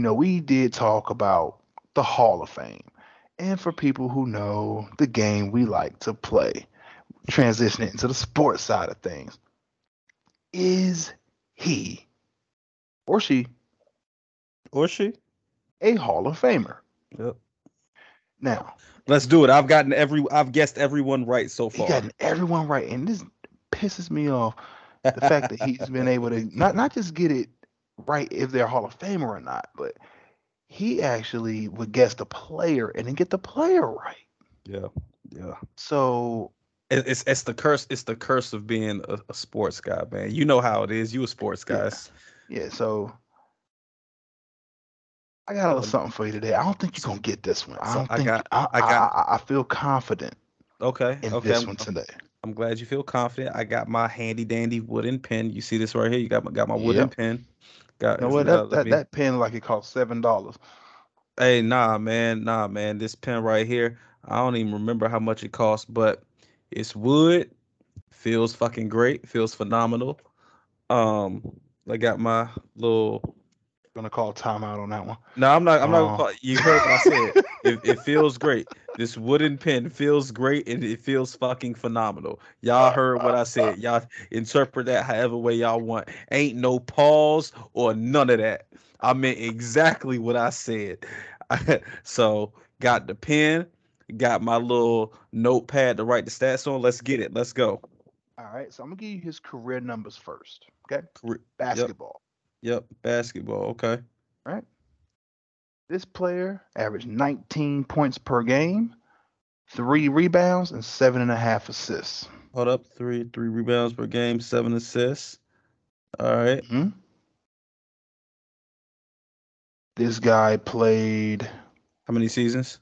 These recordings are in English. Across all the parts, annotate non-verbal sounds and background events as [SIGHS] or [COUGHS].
you know, we did talk about the Hall of Fame. And for people who know the game we like to play, transitioning into the sports side of things, is he or she Or she? a Hall of Famer? Yep. Now, Let's do it. I've gotten every I've guessed everyone right so far. gotten everyone right, and this pisses me off. The fact that he's been able to not not just get it right if they're Hall of Famer or not, but he actually would guess the player and then get the player right. Yeah. Yeah. So It's it's the curse. It's the curse of being a, a sports guy, man. You know how it is. You a sports Yeah. yeah, so I got a little um, something for you today. I don't think you're gonna get this one. I don't I think got- I, I got- I, I feel confident Okay. in okay. this I'm, one today. I'm glad you feel confident. I got my handy dandy wooden pen. You see this right here? You got my got my wooden Yep. pen. Got You know what? That, that, me- that pen like it cost seven dollars. Hey, nah, man, nah, man. This pen right here, I don't even remember how much it costs, but it's wood. Feels fucking great. Feels phenomenal. Um, I got my little. Gonna call timeout on that one. No, I'm not. I'm not. Oh. Gonna um, call, you heard what I said. [LAUGHS] it, it feels great. This wooden pen feels great, and it feels fucking phenomenal. Y'all heard what I said. Y'all interpret that however way y'all want. Ain't no pause or none of that. I meant exactly what I said. [LAUGHS] so got the pen, got my little notepad to write the stats on. Let's get it. Let's go. All right, so I'm gonna give you his career numbers first. Okay, basketball. Yep, basketball. Okay. Right. This player averaged 19 points per game, three rebounds, and seven and a half assists. Hold up. Three three rebounds per game, seven assists. All right. Mhm. This guy played How many seasons?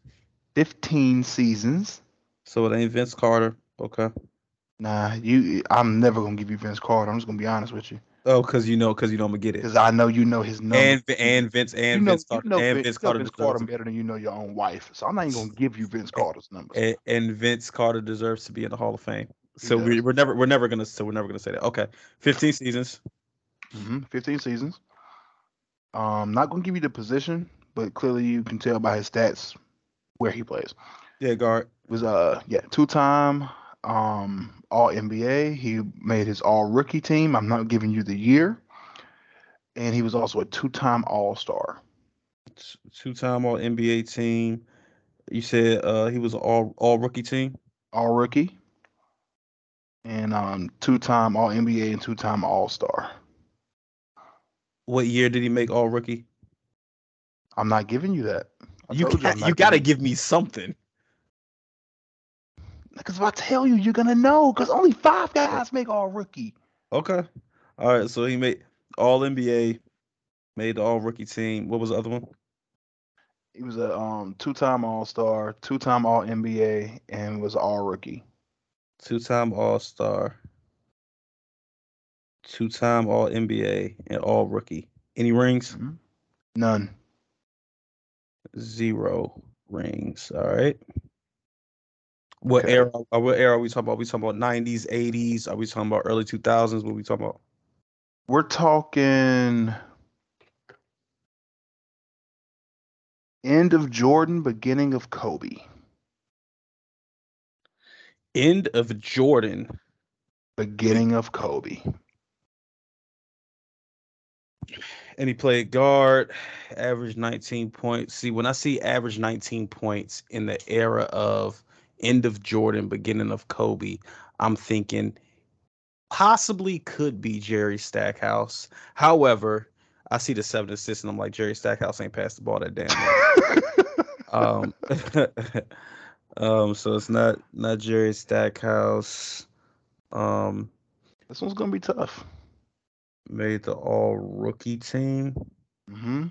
15 seasons. So it ain't Vince Carter. Okay. Nah, you. I'm never gonna give you Vince Carter. I'm just gonna be honest with you, Oh, cause you know, cause you know I'm gonna get it. because I know you know his numbers. And and Vince you and know, Vince you know and Vin- Vince Carter Vince Carter better than you know your own wife. So I'm not even gonna give you Vince Carter's number. and, and Vince Carter deserves to be in the Hall of Fame. So we, we're never we're never gonna so we're never gonna say that. Okay, 15 seasons. Mm-hmm. 15 seasons. Um, not gonna give you the position, but clearly you can tell by his stats where he plays. Yeah, guard. Was uh yeah two time um All NBA. He made his All Rookie team. I'm not giving you the year, and he was also a two time All Star. Two time All NBA team. You said uh he was all all rookie team. All Rookie, and um two time All NBA and two time All Star. What year did he make all rookie? I'm not giving you that. I You told can't, you gotta give me something. Because if I tell you, you're gonna know. Because only five guys make All Rookie. Okay. All right. So he made all NBA, made the all rookie team. What was the other one? He was a um two-time All-Star, two-time All NBA, and was All Rookie. Two time All Star, two time All NBA, and all rookie. Any rings? None. Zero rings. All right. What Okay. era? uh, What era are we talking about? we talking about nineties, eighties? Are we talking about early two thousands? What are we talking about? We're talking end of Jordan, beginning of Kobe. End of Jordan. Beginning of Kobe. and he played guard, average 19 points. See, when I see average 19 points in the era of end of Jordan, beginning of Kobe, I'm thinking possibly could be Jerry Stackhouse. However, I see the seven assists and I'm like, Jerry Stackhouse ain't passed the ball that damn um, [LAUGHS] um, so it's not not Jerry Stackhouse. Um, this one's gonna be tough. made the all rookie team. hmm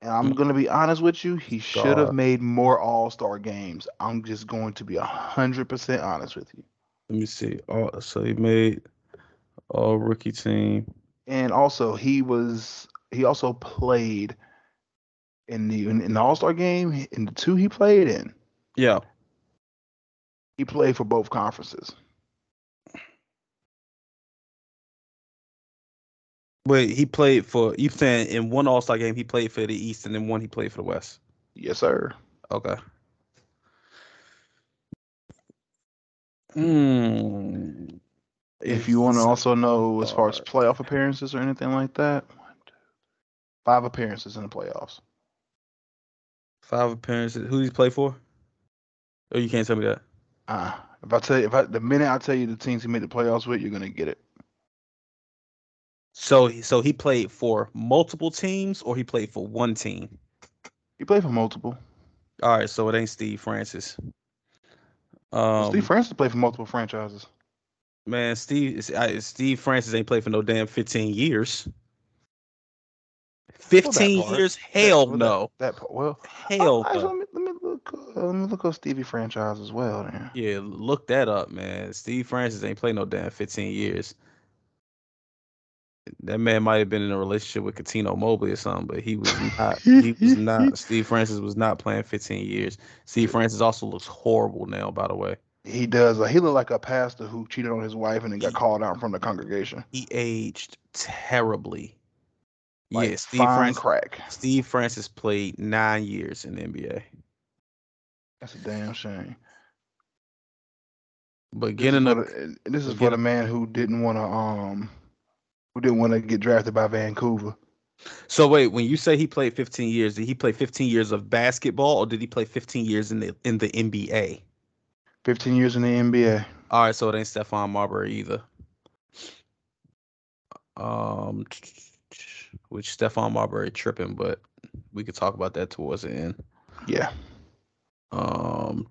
And I'm mm. gonna be honest with you, he should have made more All-Star games. I'm just going to be a hundred percent honest with you. Let me see. Oh, so he made all rookie team. And also, he was he also played in the in, in the All Star game in the two he played in. Yeah. He played for both conferences. Wait, he played for you saying in one All Star game he played for the East and then one he played for the West. Yes, sir. Okay. Hmm. If you want to also know as far as playoff appearances or anything like that, one, two, five appearances in the playoffs. five appearances, who did he play for? Oh, you can't tell me that. Uh, if I tell you, if I, the minute I tell you the teams he made the playoffs with, you're gonna get it. So, so he played for multiple teams, or he played for one team. He played for multiple. All right, so it ain't Steve Francis. Um, Steve Francis played for multiple franchises. man, Steve I, Steve Francis ain't played for no damn fifteen years. Fifteen part. years? That- Hell well, that- no. That, part. Well, Hell uh, actually, no. let me let me look. Uh, let me look up Stevie franchise as well. Then. Yeah, look that up, man. Steve Francis ain't played no damn 15 years. That man might have been in a relationship with Cuttino Mobley or something, but he was not. [LAUGHS] he was not. Steve Francis was not playing 15 years. Steve Francis also looks horrible now, by the way. He does. Uh, he looked like a pastor who cheated on his wife and then got called out from the congregation. He aged terribly. Like yeah, Steve fine Francis. crack. Steve Francis played nine years in the NBA, That's a damn shame. but This is getting for a the- uh, this is for the man who didn't want to um who didn't want to get drafted by Vancouver. So wait, when you say he played 15 years, did he play 15 years of basketball or did he play 15 years in the in the NBA? 15 years in the NBA. All right, so it ain't Stephon Marbury either. Um, which Stephon Marbury tripping, but we could talk about that towards the end. Yeah. Um,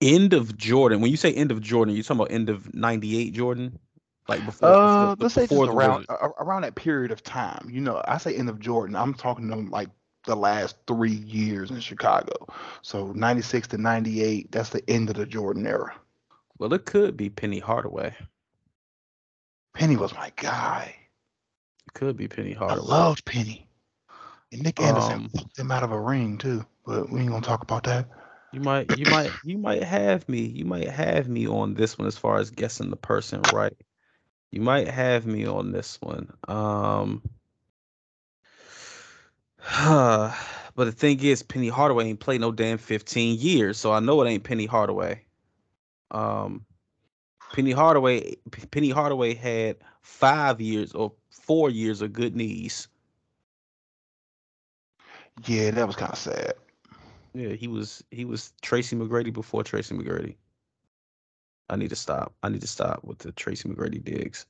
end of Jordan. When you say end of Jordan, you talking about end of '98 Jordan, like before? Uh, before- let's say just before the around Wizards. around that period of time. You know, I say end of Jordan. I'm talking them like the last three years in Chicago. So 96 to 98. That's the end of the Jordan era. Well, it could be Penny Hardaway. Penny was my guy. It could be Penny Hardaway. I Hardaway. loved Penny. And Nick Anderson Um, fucked him out of a ring too. But we ain't gonna talk about that. You might, you might, you might have me. You might have me on this one as far as guessing the person right. You might have me on this one. Um, [SIGHS] but the thing is, Penny Hardaway ain't played no damn 15 years, so I know it ain't Penny Hardaway. Um, Penny Hardaway, Penny Hardaway had five years or four years of good knees. Yeah, that was kind of sad. Yeah, he was he was Tracy McGrady before Tracy McGrady. I need to stop. I need to stop with the Tracy McGrady digs.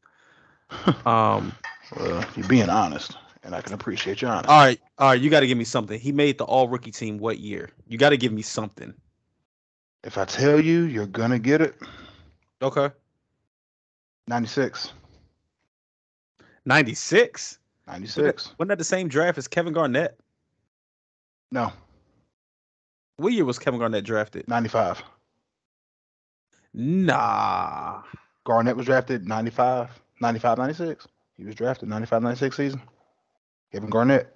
[LAUGHS] Um, Well, you're being honest, and I can appreciate your honesty. all right, all right, you got to give me something. He made the All Rookie team what year? You got to give me something. If I tell you, you're gonna get it. Okay, 96. ninety six. 96. Wasn't that the same draft as Kevin Garnett? No, What year was Kevin Garnett drafted? 95. Nah, Garnett was drafted 95, 95, 96. He was drafted 95, 96 season. Kevin Garnett.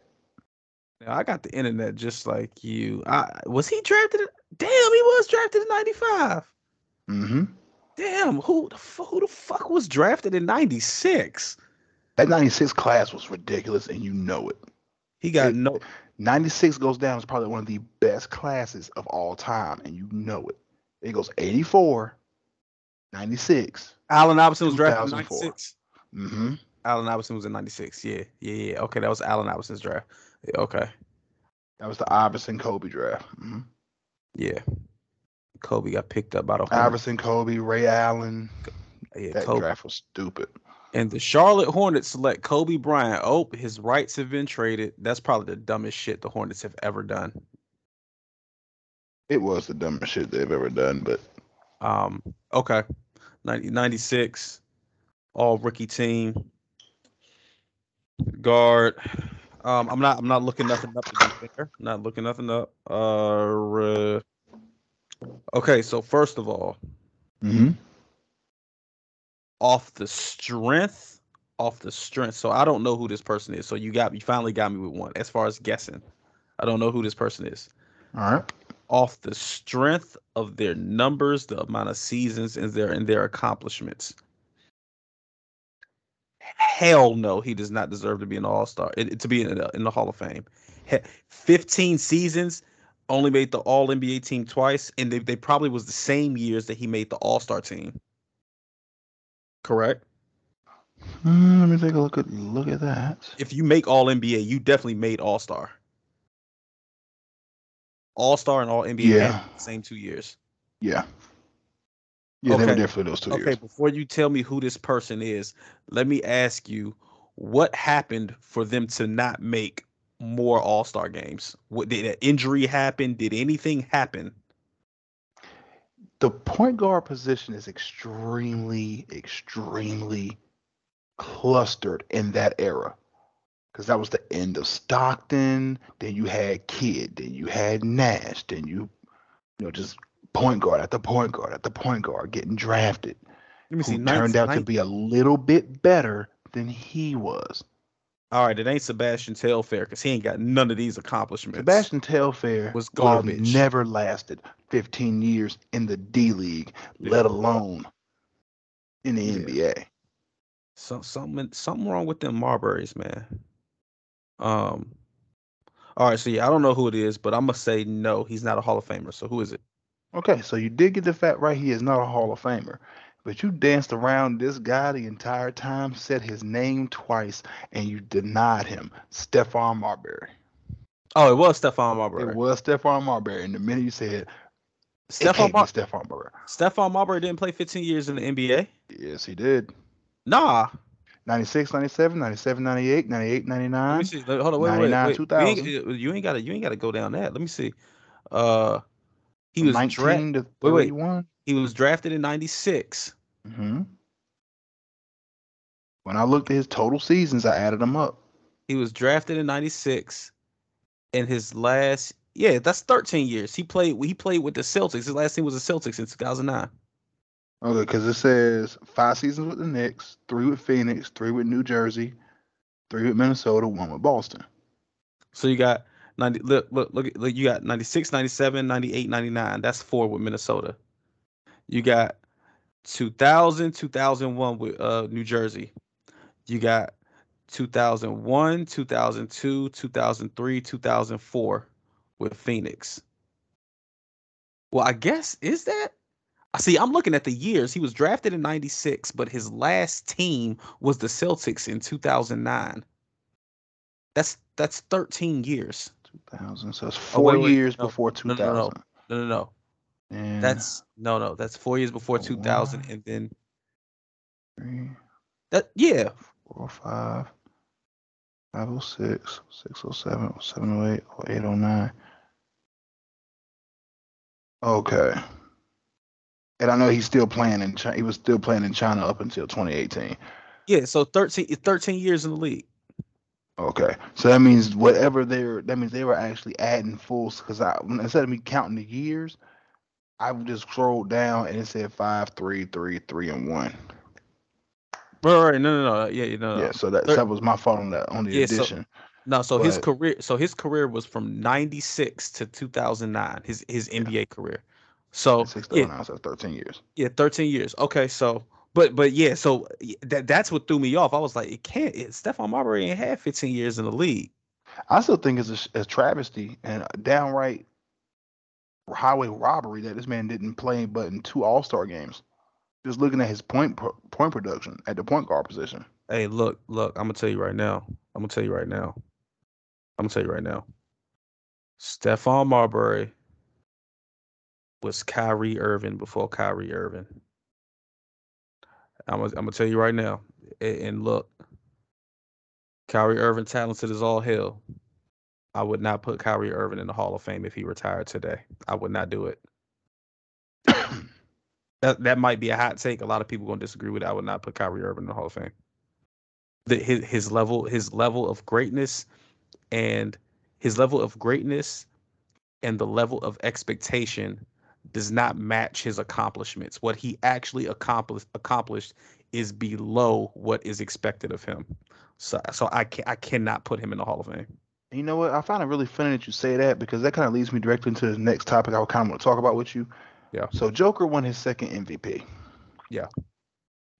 Now, I got the internet just like you. I was he drafted? Damn, he was drafted in ninety five. Mm-hmm. Damn, who the who the fuck was drafted in '96? That 96 class was ridiculous, and you know it. He got It- no. 96 goes down as probably one of the best classes of all time, and you know it. It goes 84, 96. Allen Iverson was drafted in 2004. '96. Mm-hmm. Allen Iverson was in '96. Yeah, yeah, yeah. Okay, that was Allen Iverson's draft. Yeah, okay, That was the Iverson Kobe draft. hmm yeah. Kobe got picked up by the. Iverson, Kobe, Ray Allen. Yeah, That Kobe. draft was stupid. And the Charlotte Hornets select Kobe Bryant. Oh, his rights have been traded. That's probably the dumbest shit the Hornets have ever done. It was the dumbest shit they've ever done, but Um, okay. 90, 96, all rookie team. Guard. Um, I'm not I'm not looking nothing up to be fair. Not looking nothing up. Uh okay, so first of all, mm-hmm. off the strength, off the strength. So I don't know who this person is. So you got you finally got me with one. As far as guessing, I don't know who this person is. all right. Off the strength of their numbers, the amount of seasons, and their and their accomplishments. hell no, he does not deserve to be an All Star to be in the, in the Hall of Fame. Fifteen seasons, only made the All NBA team twice, and they, they probably was the same years that he made the All Star team. Correct. Mm, let me take a look at look at that. If you make All NBA, you definitely made All Star. All Star and All NBA Yeah. same two years. Yeah. Yeah, they were Okay. there for those two Okay, years. before you tell me who this person is, let me ask you what happened for them to not make more All Star games? What did an injury happen? Did anything happen? The point guard position is extremely, extremely clustered in that era. Because that was the end of Stockton. Then you had Kidd. Then you had Nash. Then you, you know, just point guard at the point guard at the point guard getting drafted. Let me see. Who turned out to be a little bit better than he was. All right, it ain't Sebastian Telfair because he ain't got none of these accomplishments. Sebastian Telfair Was garbage. Never lasted 15 years in the D League, let alone in the Yeah. NBA. So, something something wrong with them Marburys, man. Um. All right, so yeah, I don't know who it is, but I'm gonna say no. He's not a Hall of Famer. So who is it? Okay, so you did get the fact right. He is not a Hall of Famer, but you danced around this guy the entire time, said his name twice, and you denied him. Stephon Marbury. Oh, it was Stephon Marbury. It was Stephon Marbury, and the minute you said Stephon Mar- Stephon Marbury, Stephon Marbury didn't play 15 years in the NBA. yes, he did. Nah. 96, 97, 97, 98, 98, Let me 99. see. Hold on. Wait, wait, 99, wait. You 2000. ain't, you ain't gotta. You ain't gotta go down that. Let me see. Uh, he was 19 dra- to wait, wait. 31. he was drafted in '96. hmm When I looked at his total seasons, I added them up. He was drafted in '96, and his last yeah, that's 13 years. He played. He played with the Celtics. His last team was the Celtics in 2009. Okay, because it says five seasons with the Knicks, three with Phoenix, three with New Jersey, three with Minnesota, one with Boston. So you got 90. Look, look, look. look you got 96, 97, 98, 99. That's four with Minnesota. You got 2000, 2001 with uh, New Jersey. You got 2001, 2002, 2003, 2004 with Phoenix. Well, I guess is that? See. I'm looking at the years. He was drafted in '96, but his last team was the Celtics in 2009. That's that's 13 years. 2000. So it's Oh, four wait, wait, years no, before 2000. no, no. No, no, no. And That's no, no. That's four years before Oh, 2000, and then three, that yeah, four, five, 506, 607, 708, 809. Okay. And I know he's still playing in China. He was still playing in China up until 2018. yeah. So 13, 13 years in the league. Okay, so that means whatever they're that means they were actually adding full because I instead of me counting the years, I just scrolled down and it said five, three, three, three, and one. Right, right. No, no, no. Uh, yeah, yeah, no. Yeah, so that Thir- that was my fault on that on the Yeah, so- addition. No, so his career, so his career was from '96 to 2009. His his NBA career. So Six yeah, yeah. so thirteen years. yeah, 13 years. Okay, so but but yeah, so that that's what threw me off. I was like, it can't. It, Stephon Marbury ain't had 15 years in the league. I still think it's a, a travesty and a downright highway robbery that this man didn't play but in two All Star games. Just looking at his point point production at the point guard position. Hey, look, look. I'm gonna tell you right now. I'm gonna tell you right now. I'm gonna tell you right now. Stephon Marbury was Kyrie Irving before Kyrie Irving. I'm gonna, I'm tell you right now. And look, Kyrie Irving talented as all hell. I would not put Kyrie Irving in the Hall of Fame if he retired today. I would not do it. [COUGHS] That that might be a hot take. A lot of people gonna disagree with it. I would not put Kyrie Irving in the Hall of Fame. The, his his level his level of greatness and his level of greatness and the level of expectation does not match his accomplishments. What he actually accomplished accomplished is below what is expected of him. So so I can I cannot put him in the Hall of Fame. You know what? I find it really funny that you say that because that kind of leads me directly into the next topic I would kind of want to talk about with you. Yeah. So Joker won his second MVP. Yeah.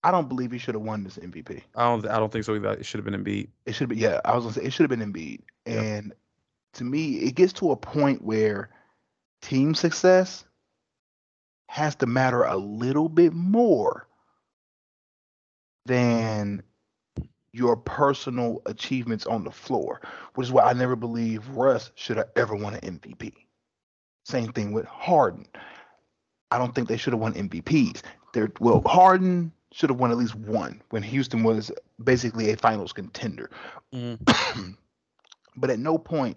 I don't believe he should have won this MVP. I don't. I don't think so either. It should have been Embiid. It should be. Yeah, I was gonna say it should have been Embiid. Yep. And to me, it gets to a point where team success has to matter a little bit more than your personal achievements on the floor, which is why I never believe Russ should have ever won an MVP. Same thing with Harden. I don't think they should have won MVPs. They're, well, Harden should have won at least one when Houston was basically a finals contender. Mm. [CLEARS THROAT] but at no point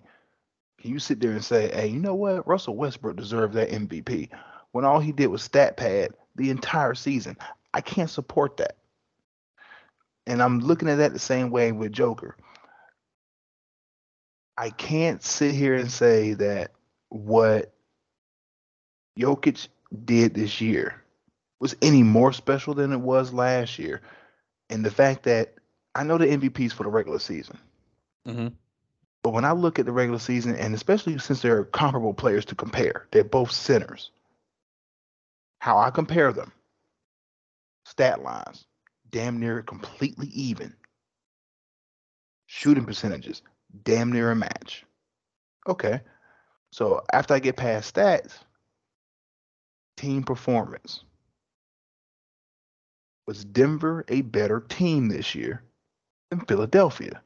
can you sit there and say, hey, you know what? Russell Westbrook deserved that MVP when all he did was stat pad the entire season. I can't support that. And I'm looking at that the same way with Joker. I can't sit here and say that what Jokic did this year was any more special than it was last year. And the fact that I know the MVPs for the regular season. hmm But when I look at the regular season, and especially since they're comparable players to compare, they're both centers. How I compare them, stat lines, damn near completely even. Shooting percentages, damn near a match. Okay. So after I get past stats, team performance. Was Denver a better team this year than Philadelphia?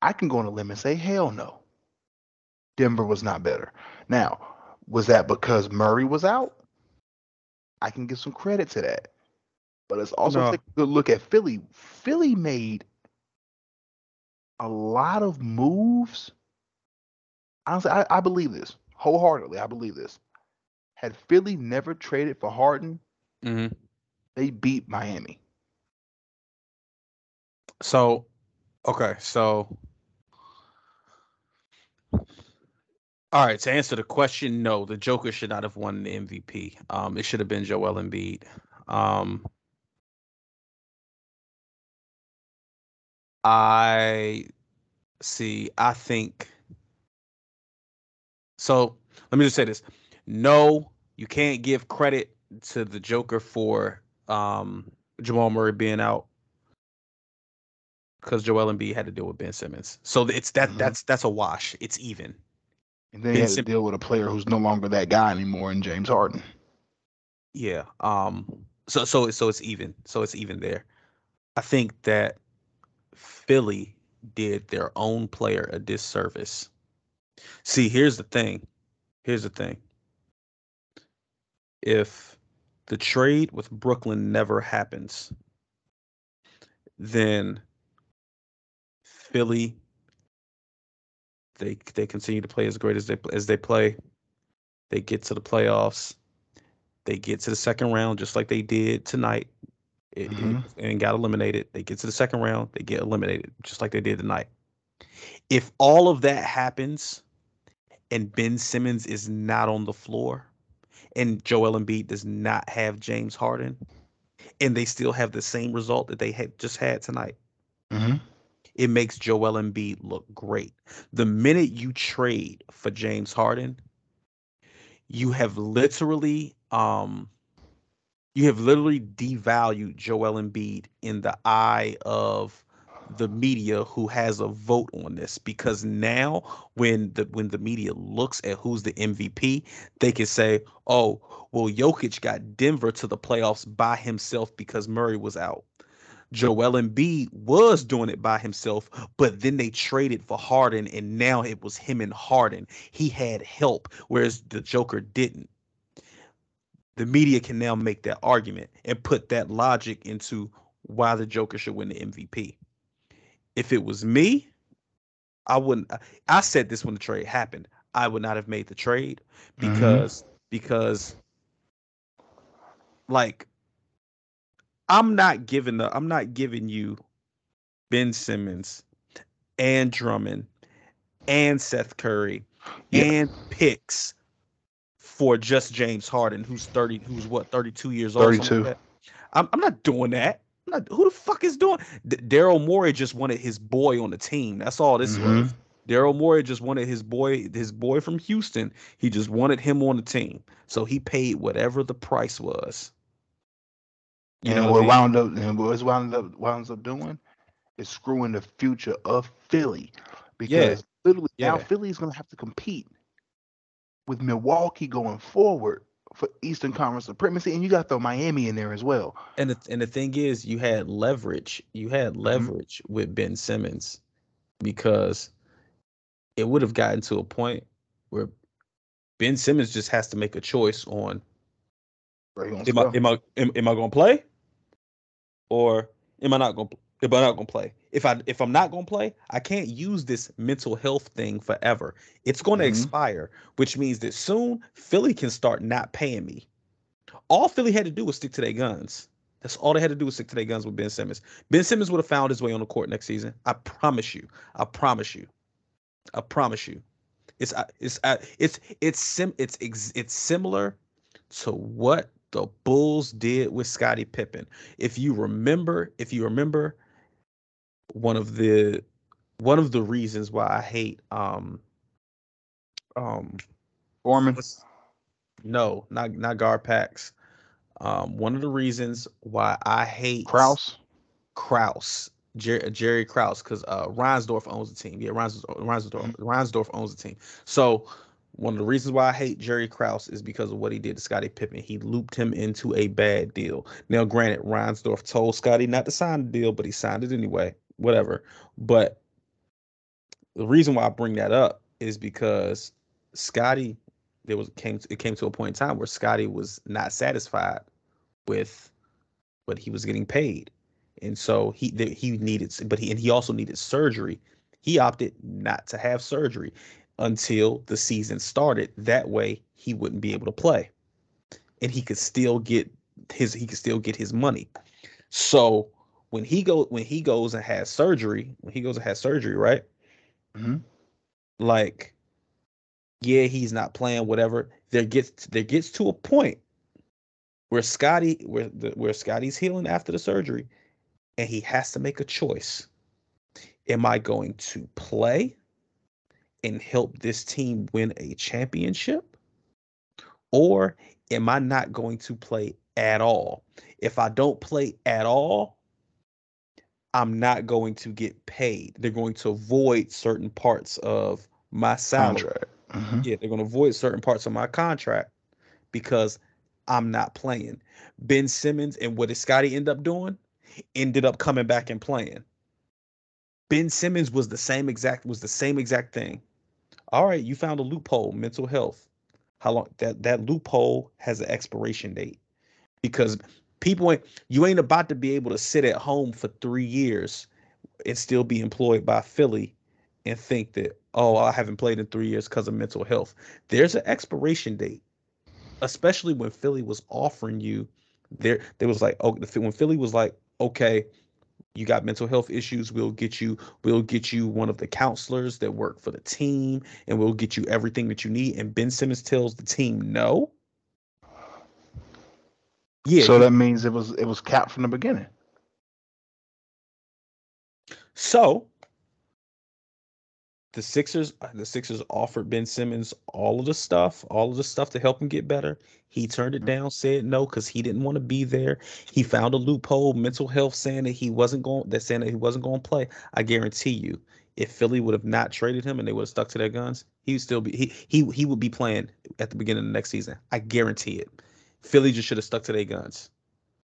I can go on a limb and say, hell no. Denver was not better. Now, was that because Murray was out? I can give some credit to that. But let's also No. take a good look at Philly. Philly made a lot of moves. Honestly, I, I believe this wholeheartedly. I believe this. Had Philly never traded for Harden, mm-hmm. they beat Miami. So, okay, so all right. To answer the question, no, the Joker should not have won the MVP. Um, it should have been Joel Embiid. Um, I see. I think so. Let me just say this: No, you can't give credit to the Joker for um, Jamal Murray being out because Joel Embiid had to deal with Ben Simmons. So it's that Mhm. that's that's a wash. It's even. And then he Ben had to Sim- deal with a player who's no longer that guy anymore in James Harden. Yeah. Um. So so so it's even. So it's even there. I think that Philly did their own player a disservice. See, here's the thing. Here's the thing. If the trade with Brooklyn never happens, then Philly they they continue to play as great as they as they play. They get to the playoffs. They get to the second round just like they did tonight. It, it- Mhm. and got eliminated. They get to the second round. They get eliminated just like they did tonight. If all of that happens, and Ben Simmons is not on the floor, and Joel Embiid does not have James Harden, and they still have the same result that they had just had tonight, Mm-hmm. It makes Joel Embiid look great. The minute you trade for James Harden, you have literally um you have literally devalued Joel Embiid in the eye of the media who has a vote on this because now when the when the media looks at who's the MVP, they can say, "Oh, well Jokic got Denver to the playoffs by himself because Murray was out." Joel Embiid was doing it by himself, but then they traded for Harden, and now it was him and Harden. He had help, whereas the Joker didn't. The media can now make that argument and put that logic into why the Joker should win the MVP. If it was me, I wouldn't. I said this when the trade happened. I would not have made the trade mm-hmm. because because like I'm not giving the I'm not giving you Ben Simmons and Drummond and Seth Curry Yeah. and picks for just James Harden, who's 30, who's what, 32 years old. 32. Like. I'm, I'm not doing that. Not, who the fuck is doing? D- Daryl Morey just wanted his boy on the team. That's all this Mhm. was. Daryl Morey just wanted his boy, his boy from Houston. He just wanted him on the team. So he paid whatever the price was. You know what wound up and what it's wound up winds up doing is screwing the future of Philly because literally now Yeah. Philly's gonna have to compete with Milwaukee going forward for Eastern Conference supremacy, and you got to throw Miami in there as well. And the, and the thing is, you had leverage. You had mm-hmm. leverage with Ben Simmons because it would have gotten to a point where Ben Simmons just has to make a choice on Right, he gonna am I am I am, am I going to play or am I not going to am I not to play? If I if I'm not going to play, I can't use this mental health thing forever. It's going to Mhm. expire, which means that soon Philly can start not paying me. All Philly had to do was stick to their guns. That's all they had to do was stick to their guns with Ben Simmons. Ben Simmons would have found his way on the court next season. I promise you. I promise you. I promise you. It's it's it's it's sim it's ex- it's similar to what the Bulls did with Scottie Pippen. If you remember, if you remember, one of the one of the reasons why I hate um um Forman. no not not Garpax. Um, one of the reasons why I hate Krause. Krause, Jer- Jerry Krause, because uh, Reinsdorf owns the team. Yeah, Reins- Reinsdorf, Reinsdorf owns the team. So one of the reasons why I hate Jerry Krause is because of what he did to Scottie Pippen. He looped him into a bad deal. Now, granted, Reinsdorf told Scottie not to sign the deal, but he signed it anyway. Whatever. But the reason why I bring that up is because Scottie, there was came it came to a point in time where Scottie was not satisfied with what he was getting paid and so he he needed but he and he also needed surgery he opted not to have surgery until the season started. That way he wouldn't be able to play. And he could still get his he could still get his money. So when he go when he goes and has surgery when he goes and has surgery right? Mhm. like yeah he's not playing whatever. There gets there gets to a point where Scottie where the where Scottie's healing after the surgery and he has to make a choice. Am I going to play and help this team win a championship? Or am I not going to play at all? If I don't play at all, I'm not going to get paid. They're going to avoid certain parts of my salary. Contract. Mhm. Yeah, they're going to avoid certain parts of my contract because I'm not playing. Ben Simmons and what did Scottie end up doing? Ended up coming back and playing. Ben Simmons was the same exact was the same exact thing. All right, you found a loophole, mental health. How long that that loophole has an expiration date because people ain't you ain't about to be able to sit at home for three years and still be employed by Philly and think that oh I haven't played in three years because of mental health. There's an expiration date, especially when Philly was offering you there. There was like oh when Philly was like okay, you got mental health issues. We'll get you we'll get you one of the counselors that work for the team, and we'll get you everything that you need. And Ben Simmons tells the team no. Yeah, so that means it was it was capped from the beginning. So the Sixers, uh, the Sixers offered Ben Simmons all of the stuff, all of the stuff to help him get better. He turned it down, said no because he didn't want to be there. He found a loophole, mental health, saying that he wasn't going, that saying that he wasn't going to play. I guarantee you, if Philly would have not traded him and they would have stuck to their guns, he would still be he he he would be playing at the beginning of the next season. I guarantee it. Philly just should have stuck to their guns.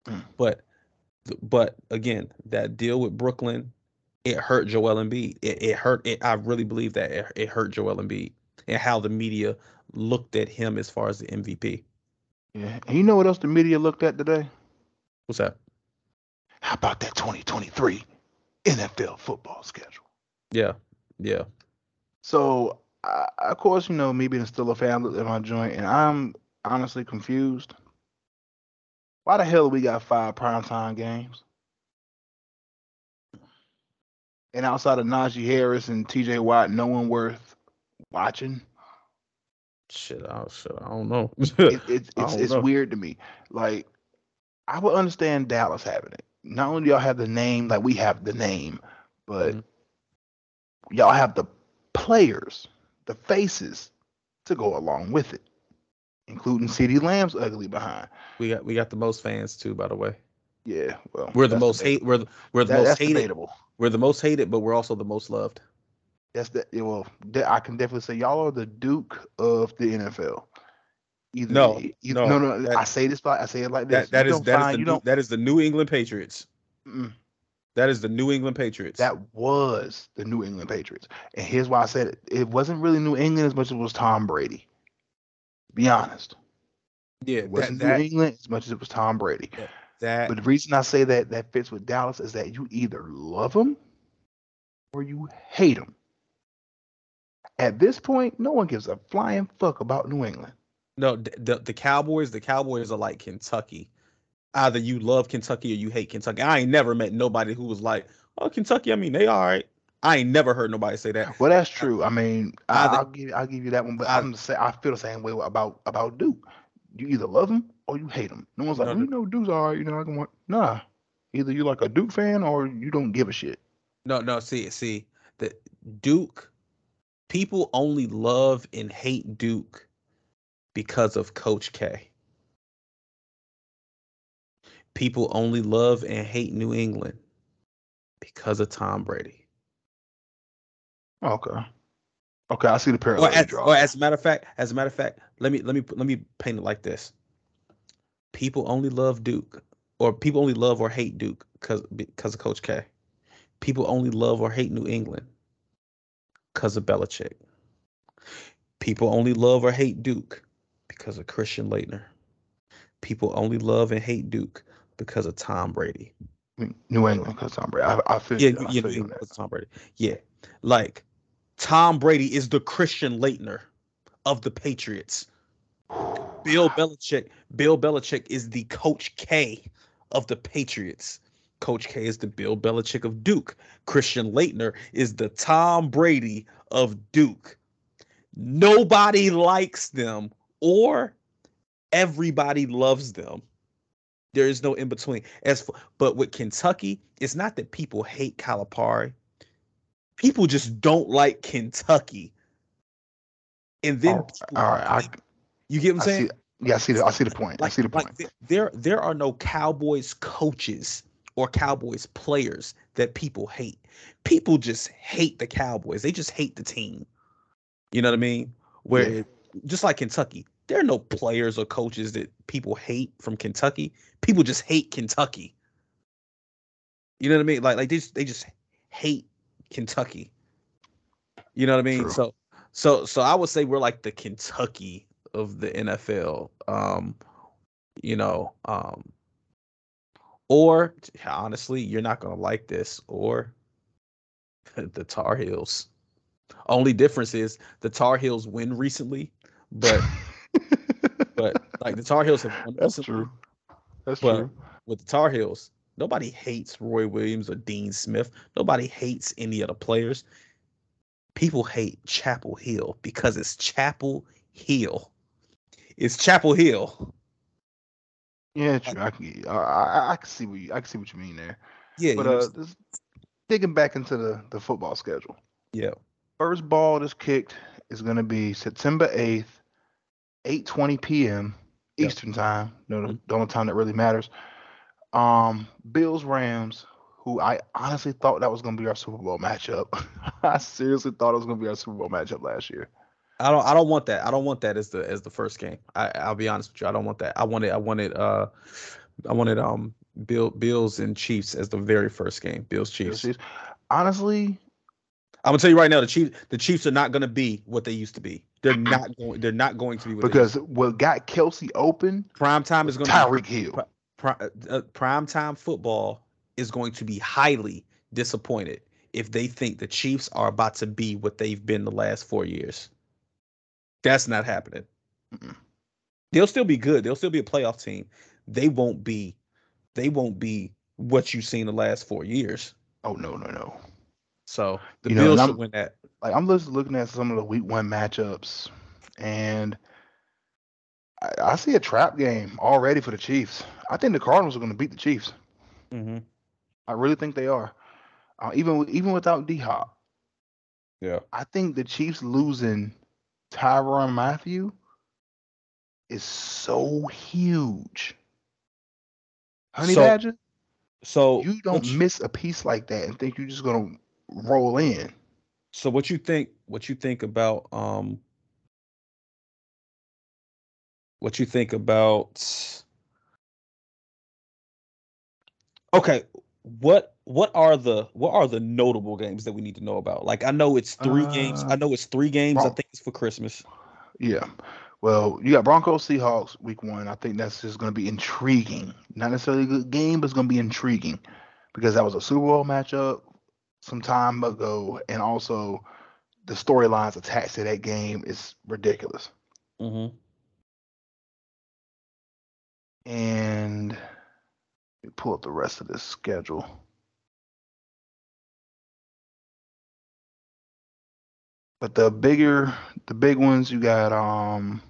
Mm. But but again, that deal with Brooklyn it hurt Joel Embiid. It, it hurt. It, I really believe that it, it hurt Joel Embiid and how the media looked at him as far as the MVP. Yeah. And you know what else the media looked at today? What's that? How about that 2023 NFL football schedule? Yeah, yeah. So, I, of course, you know, me being still a fan of my joint, and I'm honestly confused. Why the hell we got five primetime games? And outside of Najee Harris and TJ Watt, no one worth watching. Shit, I, shit, I don't know. [LAUGHS] It, it's it's don't it's know. weird to me. Like, I would understand Dallas having it. Not only do y'all have the name, like we have the name, but Mhm. y'all have the players, the faces to go along with it, including CeeDee Lamb's ugly behind. we got we got the most fans too, by the way. Yeah, well, We're the most debatable. hate. We're the, we're the That- most hated. debatable. We're the most hated, but we're also the most loved. That's the yeah, well. I can definitely say y'all are the Duke of the NFL. Either, No, e- no, no, no. that- I say this, like I say it like this. That that is that is find- the you new, that is the New England Patriots. mm, That is the New England Patriots. That was the New England Patriots, and here's why I said it. It wasn't really New England as much as it was Tom Brady. Be honest, yeah, it wasn't that, New England as much as it was Tom Brady. That But the reason I say that that fits with Dallas is that you either love them or you hate them. At this point, no one gives a flying fuck about New England. no the, the Cowboys. The Cowboys are like Kentucky. Either you love Kentucky or you hate Kentucky. I ain't never met nobody who was like, "Oh, Kentucky. I mean, they all right." I ain't never heard nobody say that. Well, that's true. I mean, I, Either- I'll give I'll give you that one, but I'm same. I feel the same way about about Duke. You either love them or you hate them. No one's like, No, you know, Duke's all right. You know, I can want. Nah, either you like a Duke fan or you don't give a shit. No, no. See, see, the Duke. People only love and hate Duke because of Coach K. People only love and hate New England because of Tom Brady. Okay. Okay, I see the parallel. you as, or as a matter of fact, as a matter of fact, let me let me let me paint it like this. People only love Duke, or people only love or hate Duke because because of Coach K. People only love or hate New England because of Belichick. People only love or hate Duke because of Christian Laettner. People only love and hate Duke because of Tom Brady. New England because Tom Brady. I, I feel Yeah, you. I yeah, feel yeah, you on that. because of Tom Brady. Yeah, like Tom Brady is the Christian Laettner of the Patriots. Bill Belichick. Bill Belichick is the Coach K of the Patriots. Coach K is the Bill Belichick of Duke. Christian Laettner is the Tom Brady of Duke. Nobody likes them, or everybody loves them. There is no in between. As for, but with Kentucky, it's not that people hate Calipari. People just don't like Kentucky. And then all right, I, you get what I'm I saying? see. Yeah, I see the I see the point. I see the like point. th- there there are no Cowboys coaches or Cowboys players that people hate. People just hate the Cowboys. They just hate the team. You know what I mean? Where Yeah. just like Kentucky, there are no players or coaches that people hate from Kentucky. People just hate Kentucky. You know what I mean? Like like they just, they just hate Kentucky. You know what I mean? True. So so so I would say we're like the Kentucky of the NFL. Um, you know, um, or honestly, you're not gonna like this, or [LAUGHS] the Tar Heels. Only difference is the Tar Heels win recently, but but like the Tar Heels have won That's recently, true. That's But- true. with the Tar Heels, nobody hates Roy Williams or Dean Smith. Nobody hates any of the players. People hate Chapel Hill because it's Chapel Hill. It's Chapel Hill. Yeah, true. I can. I, I can see what you I can see what you mean there. Yeah, But uh, this, digging back into the the football schedule. yeah. First ball that's kicked is going to be September 8th, 8:20 p.m. Yep. Eastern time. No, the, Mhm. the only time that really matters. Um, Bills Rams, who I honestly thought that was going to be our Super Bowl matchup. [LAUGHS] I seriously thought it was going to be our Super Bowl matchup last year. I don't I don't want that. I don't want that as the as the first game. I I'll be honest with you. I don't want that. I wanted I wanted uh I wanted um Bill Bills and Chiefs as the very first game. Bills Chiefs. Honestly, I'm gonna tell you right now, the Chiefs the Chiefs are not gonna be what they used to be. They're not going they're not going to be what they used because what got Kelce open, prime time is gonna Tyreek Hill. pri- uh, prime time football is going to be highly disappointed if they think the Chiefs are about to be what they've been the last four years. That's not happening. Mm-mm. They'll still be good. They'll still be a playoff team. They won't be. They won't be what you've seen the last four years. Oh no, no, no. So the You Bills and should win that. like I'm just looking at some of the week one matchups, and I, I see a trap game already for the Chiefs. I think the Cardinals are going to beat the Chiefs. Mm-hmm. I really think they are, uh, even even without D Hop. Yeah. I think the Chiefs losing Tyrann Mathieu is so huge. Honey So- Badger, So You don't you- miss a piece like that and think you're just gonna roll in. So what you think? What you think about um? What you think about? Okay, what what are the what are the notable games that we need to know about? Like I know it's three games. I Uh, know it's three games. I think it's for Christmas. Yeah. Well, you got Broncos Seahawks week one. I think that's just going to be intriguing. Not necessarily a good game, but it's going to be intriguing because that was a Super Bowl matchup some time ago, and also the storylines attached to that game is ridiculous. Mm-hmm. And let me pull up the rest of this schedule. But the bigger, the big ones, you got um,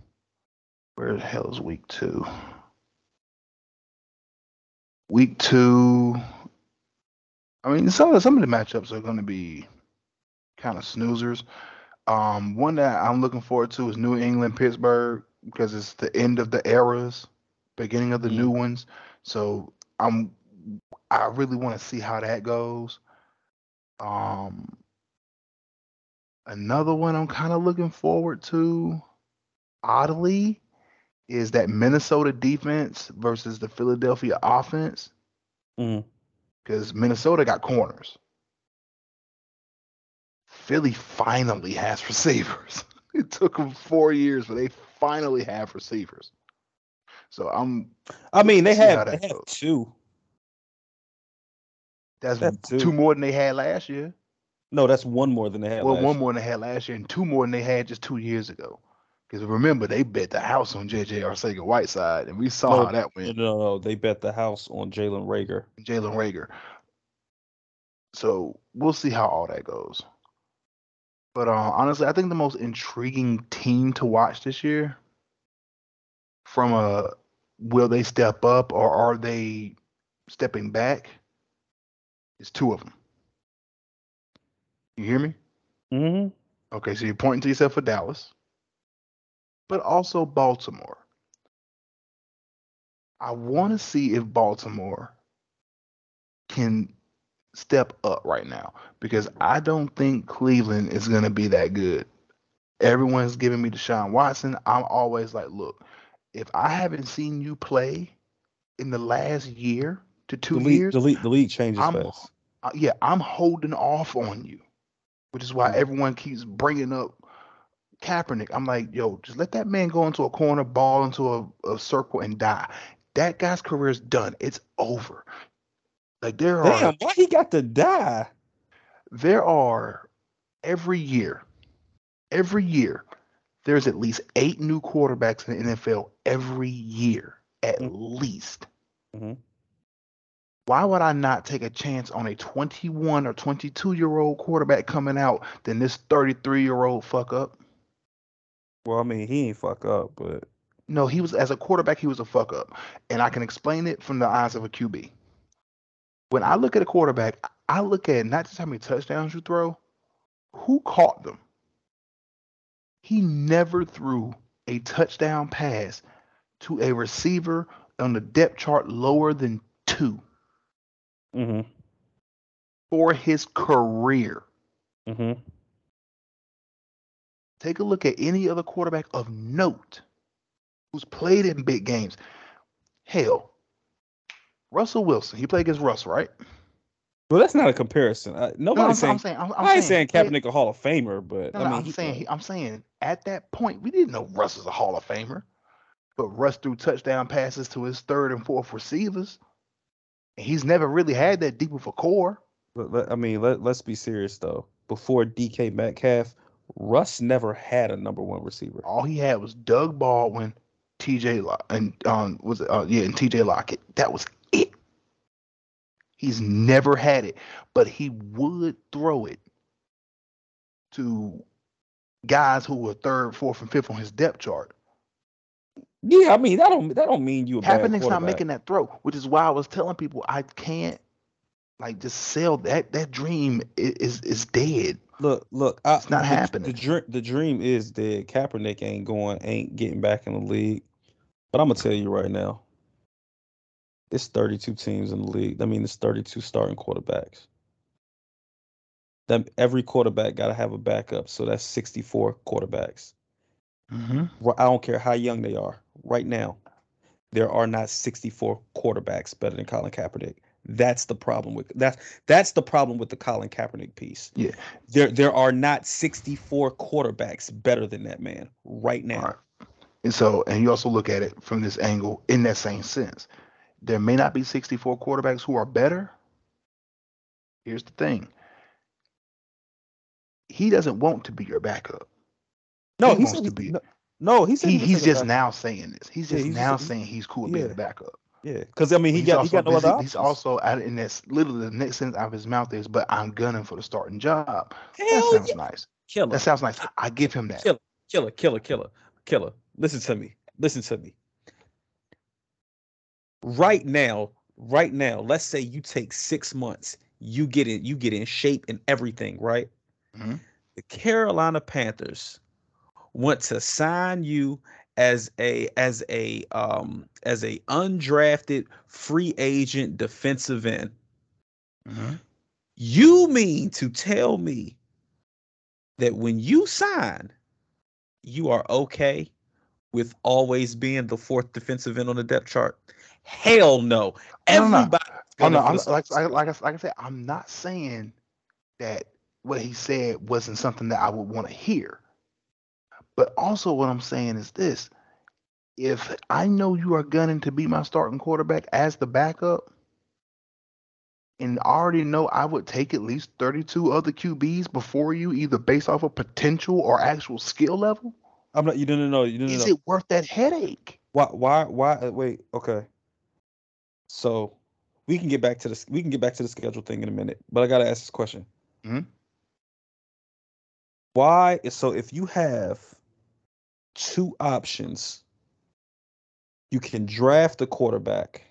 where the hell is week two? Week two. I mean, some of some of the matchups are going to be kind of snoozers. Um, one that I'm looking forward to is New England Pittsburgh because it's the end of the eras, beginning of the Mm. new ones. So I'm I really want to see how that goes. Um, another one I'm kind of looking forward to, oddly, is that Minnesota defense versus the Philadelphia offense Mm-hmm. because Minnesota got corners. Philly finally has [LAUGHS] receivers. [LAUGHS] it took them four years, but they finally have receivers. So I'm I mean, they have they have two. that's, That's two. two. more than they had last year. No, that's one more than they had. well, one year. more than they had last year, and two more than they had just two years ago. Because remember, they bet the house on JJ Arcega Whiteside, and we saw No, how that No, went. no, no, they bet the house on Jalen Reagor. Jalen Reagor. So we'll see how all that goes. But uh, honestly, I think the most intriguing team to watch this year, from a will they step up or are they stepping back, is two of them. You hear me? Mm-hmm. Okay, so you're pointing to yourself for Dallas, but also Baltimore. I want to see if Baltimore can step up right now because I don't think Cleveland is going to be that good. Everyone's giving me Deshaun Watson. I'm always like, look, if I haven't seen you play in the last year to two the league, years, the league, the league changes I'm- fast. uh, yeah, I'm holding off on you, which is why Mm. everyone keeps bringing up Kaepernick. I'm like, yo, just let that man go into a corner, ball into a, a circle, and die. That guy's career is done. It's over. Like there are Damn, why he got to die? there are every year, every year, there's at least eight new quarterbacks in the NFL every year, at Mhm. least. Mhm. Why would I not take a chance on a 21 or 22 year old quarterback coming out than this 33 year old fuck up? Well, I mean, he ain't fuck up, but No, he was as a quarterback, he was a fuck up, and I can explain it from the eyes of a QB. When I look at a quarterback, I look at not just how many touchdowns you throw, who caught them. He never threw a touchdown pass to a receiver on the depth chart lower than two mm-hmm, for his career. mm-hmm. Take a look at any other quarterback of note who's played in big games. Hell, Russell Wilson. He played against Russ, right? Well, that's not a comparison. Uh, No, I'm, saying. I'm saying. I'm, I ain't saying yeah, Kaepernick a Hall of Famer, but No, I no, mean, I'm he- saying. he- I'm saying at that point we didn't know Russ was a Hall of Famer, but Russ threw touchdown passes to his third and fourth receivers, he's never really had that deep of a core. But let, I mean, let, let's be serious though. Before DK Metcalf, Russ never had a number one receiver. All he had was Doug Baldwin, T.J. Lock, and um, was it, uh, yeah, and T.J. Lockett. That was it. He's never had it, but he would throw it to guys who were third, fourth, and fifth on his depth chart. Yeah, I mean that don't that don't mean you a bad Kaepernick's not making that throw, which is why I was telling people I can't like just sell that. That dream is is dead. Look, look, I, It's not the, happening. The dream, the dream is dead. Kaepernick ain't going, ain't getting back in the league. But I'm gonna tell you right now, It's 32 teams in the league. I mean, it's 32 starting quarterbacks. Then every quarterback got to have a backup, so that's 64 quarterbacks. Mm-hmm. I don't care how young they are. Right now, there are not 64 quarterbacks better than Colin Kaepernick. That's the problem with that's that's the problem with the Colin Kaepernick piece. Yeah. There there are not 64 quarterbacks better than that man right now. Right. And so, and you also look at it from this angle in that same sense. There may not be 64 quarterbacks who are better. Here's the thing. He doesn't want to be your backup. No, He he wants to be- no, no, he He, he he's just now saying this. He's Yeah, just he's now just- saying he's cool being yeah. the backup. yeah, because I mean he He's got he got no busy- other. He's also out and that's literally the next sentence out of his mouth is, but I'm gunning for the starting job. That sounds yeah. nice. killer. That sounds nice. I give him that. Killer, killer, killer, killer, killer. Listen to me. Listen to me. Right now, right now, let's say you take six months, you get in, you get in shape and everything, right? Mhm. The Carolina Panthers want to sign you as a as a um as a undrafted free agent defensive end. Mhm. You mean to tell me that when you sign, you are okay with always being the fourth defensive end on the depth chart? Hell no. No, no, no. Everybody. Oh, no, I'm, like, like, like, I, like I said, I'm not saying that what he said wasn't something that I would want to hear. But also, what I'm saying is this if I know you are gunning to be my starting quarterback as the backup, and already know I would take at least 32 other QBs before you, either based off of potential or actual skill level, I'm not. You didn't know. You didn't is know. it worth that headache? Why? Why? Why? uh, Wait. Okay. So we can get back to this. We can get back to the schedule thing in a minute. But I gotta ask this question. Mhm. Why? So if you have two options, you can draft a quarterback,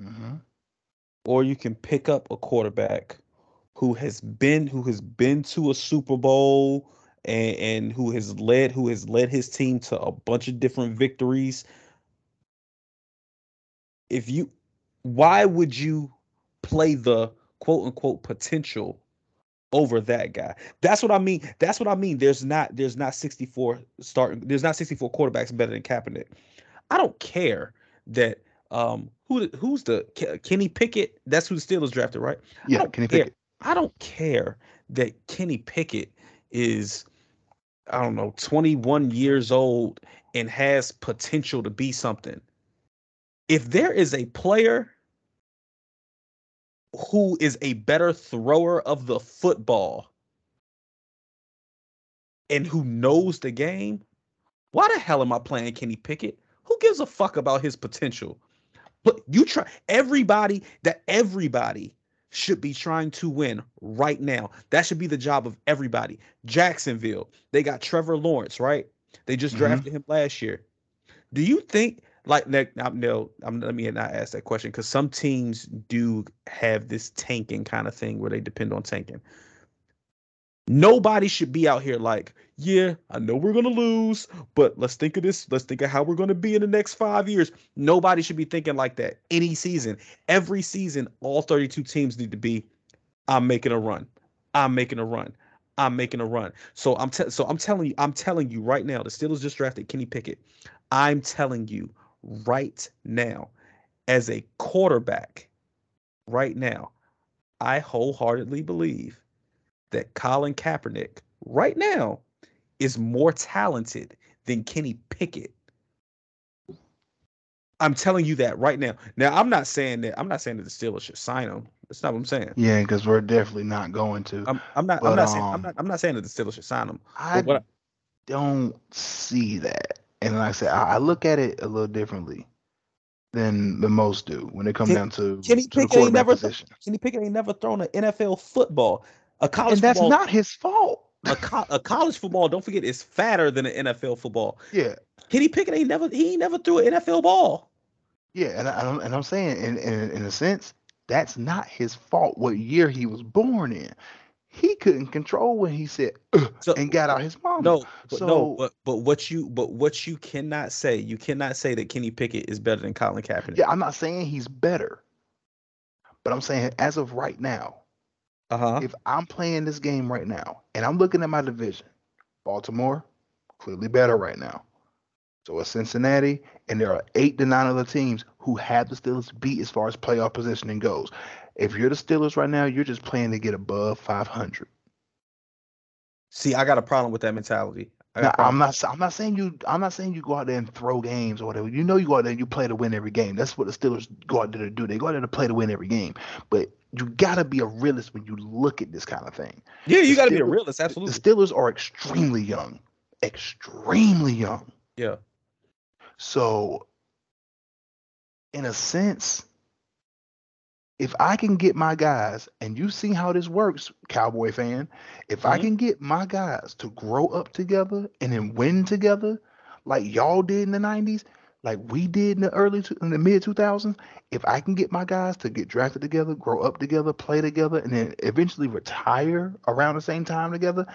Mm-hmm. or you can pick up a quarterback who has been who has been to a Super Bowl and, and who has led who has led his team to a bunch of different victories. If you why would you play the quote unquote potential over that guy? That's what I mean. That's what I mean. There's not there's not 64 starting there's not 64 quarterbacks better than Kaepernick. I don't care that um who who's the Kenny Pickett? That's who the Steelers drafted, right? Yeah, he care. pick it? I don't care that Kenny Pickett is, I don't know, 21 years old and has potential to be something. If there is a player who is a better thrower of the football and who knows the game, why the hell am I playing Kenny Pickett? Who gives a fuck about his potential? But you try everybody that everybody should be trying to win right now. That should be the job of everybody. Jacksonville, they got Trevor Lawrence, right? They just Mhm. drafted him last year. Do you think like no, no I'm, let me not ask that question because some teams do have this tanking kind of thing where they depend on tanking. Nobody should be out here like, yeah, I know we're gonna lose, but let's think of this. Let's think of how we're gonna be in the next five years. Nobody should be thinking like that any season. Every season, all 32 teams need to be, I'm making a run. I'm making a run. I'm making a run. So I'm te- so I'm telling you, I'm telling you right now, the Steelers just drafted Kenny Pickett. I'm telling you right now, as a quarterback, right now, I wholeheartedly believe that Colin Kaepernick right now is more talented than Kenny Pickett. I'm telling you that right now. Now, I'm not saying that I'm not saying that the Steelers should sign him. That's not what I'm saying. Yeah, because we're definitely not going to. I'm, I'm not. I'm But, not saying. I'm um, not. I'm not saying that the Steelers should sign him. I what? don't see that. And like I said, I, I look at it a little differently than the most do when it comes down to, Kenny to the Pickett ain't quarterback never. position. Kenny Pickett ain't never thrown an NFL football. A college And that's football. not his fault. a, co- a college football. Don't forget, is fatter than an NFL football. Yeah, Kenny Pickett ain't never. He ain't never threw an NFL ball. yeah, and, I, I'm and I'm saying in, in in a sense that's not his fault. What year he was born in, he couldn't control when he said So and got out his mouth. no, but no, So- but but what you but what you cannot say, you cannot say that Kenny Pickett is better than Colin Kaepernick. Yeah, I'm not saying he's better, but I'm saying as of right now, Uh huh. if I'm playing this game right now and I'm looking at my division, Baltimore clearly better right now. So it's Cincinnati, and there are eight to nine other teams who have the Steelers beat as far as playoff positioning goes. If you're the Steelers right now, you're just playing to get above 500. See, I got a problem with that mentality. Now, I'm not. I'm not saying you. I'm not saying you go out there and throw games or whatever. You know, you go out there and you play to win every game. That's what the Steelers go out there to do. They go out there to play to win every game. But you gotta be a realist when you look at this kind of thing. Yeah, you the got to be a realist. Absolutely. The Steelers are extremely young, extremely young. Yeah. So, in a sense, if I can get my guys, and you see how this works, Cowboy fan, if I Mhm. can get my guys to grow up together and then win together, like y'all did in the '90s, like we did in the early, two- in the mid 2000s, if I can get my guys to get drafted together, grow up together, play together, and then eventually retire around the same time together,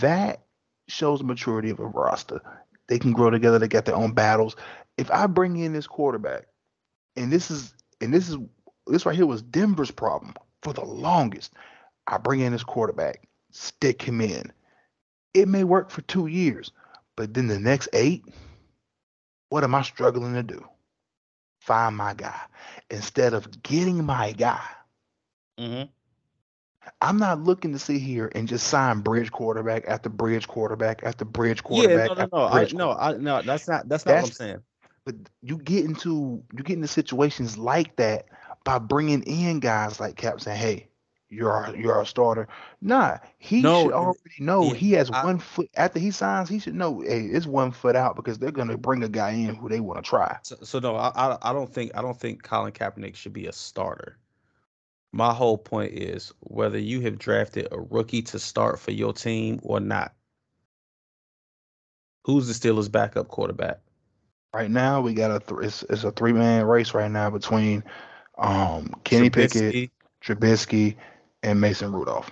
that shows the maturity of a roster. They can grow together. They got their own battles. If I bring in this quarterback, and this is and this is this right here was Denver's problem for the longest. I bring in this quarterback, stick him in. It may work for two years, but then the next eight, what am I struggling to do? Find my guy instead of getting my guy. Mm-hmm. I'm not looking to sit here and just sign bridge quarterback after bridge quarterback after bridge Yeah, quarterback. no, no, after no, I, no, I, no. That's not. That's not what I'm saying. but you get into you get into situations like that by bringing in guys like Cap saying, "Hey, you're our, you're our starter." Nah, he No, should already know yeah, he has I- one foot after he signs. He should know, hey, it's one foot out because they're gonna bring a guy in who they want to try. So, so no, I, I, I don't think I don't think Colin Kaepernick should be a starter. My whole point is whether you have drafted a rookie to start for your team or not. Who's the Steelers' backup quarterback? Right now, we got a th- it's, it's a three man race right now between um Kenny Pickett, Trubisky? Trubisky, and Mason Rudolph.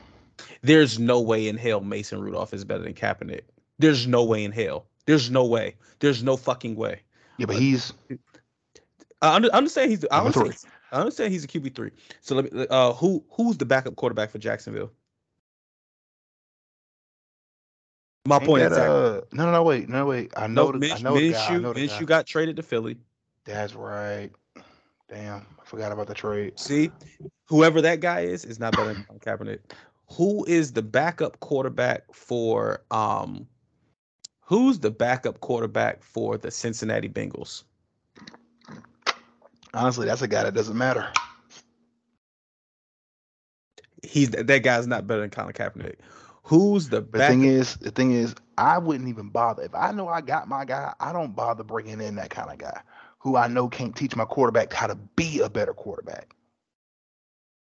There's no way in hell Mason Rudolph is better than Kaepernick. There's no way in hell. There's no way. There's no fucking way. Yeah, but he's I under, understand he's. I understand, I understand he's a QB three. So let me. Uh, who who's the backup quarterback for Jacksonville? My ain't point that, exactly. uh, no, no, no, wait, no, wait. I know No, the, I Minsh, know the guy. I Minshew, know the guy. Minshew got traded to Philly. That's right. Damn, I forgot about the trade. See, whoever that guy is is not better than Colin Kaepernick. Who is the backup quarterback for um? Who's the backup quarterback for the Cincinnati Bengals? Honestly, that's a guy that doesn't matter. He's that guy's not better than Colin Kaepernick. Who's the The thing is, the thing is, I wouldn't even bother if I know I got my guy. I don't bother bringing in that kind of guy who I know can't teach my quarterback how to be a better quarterback.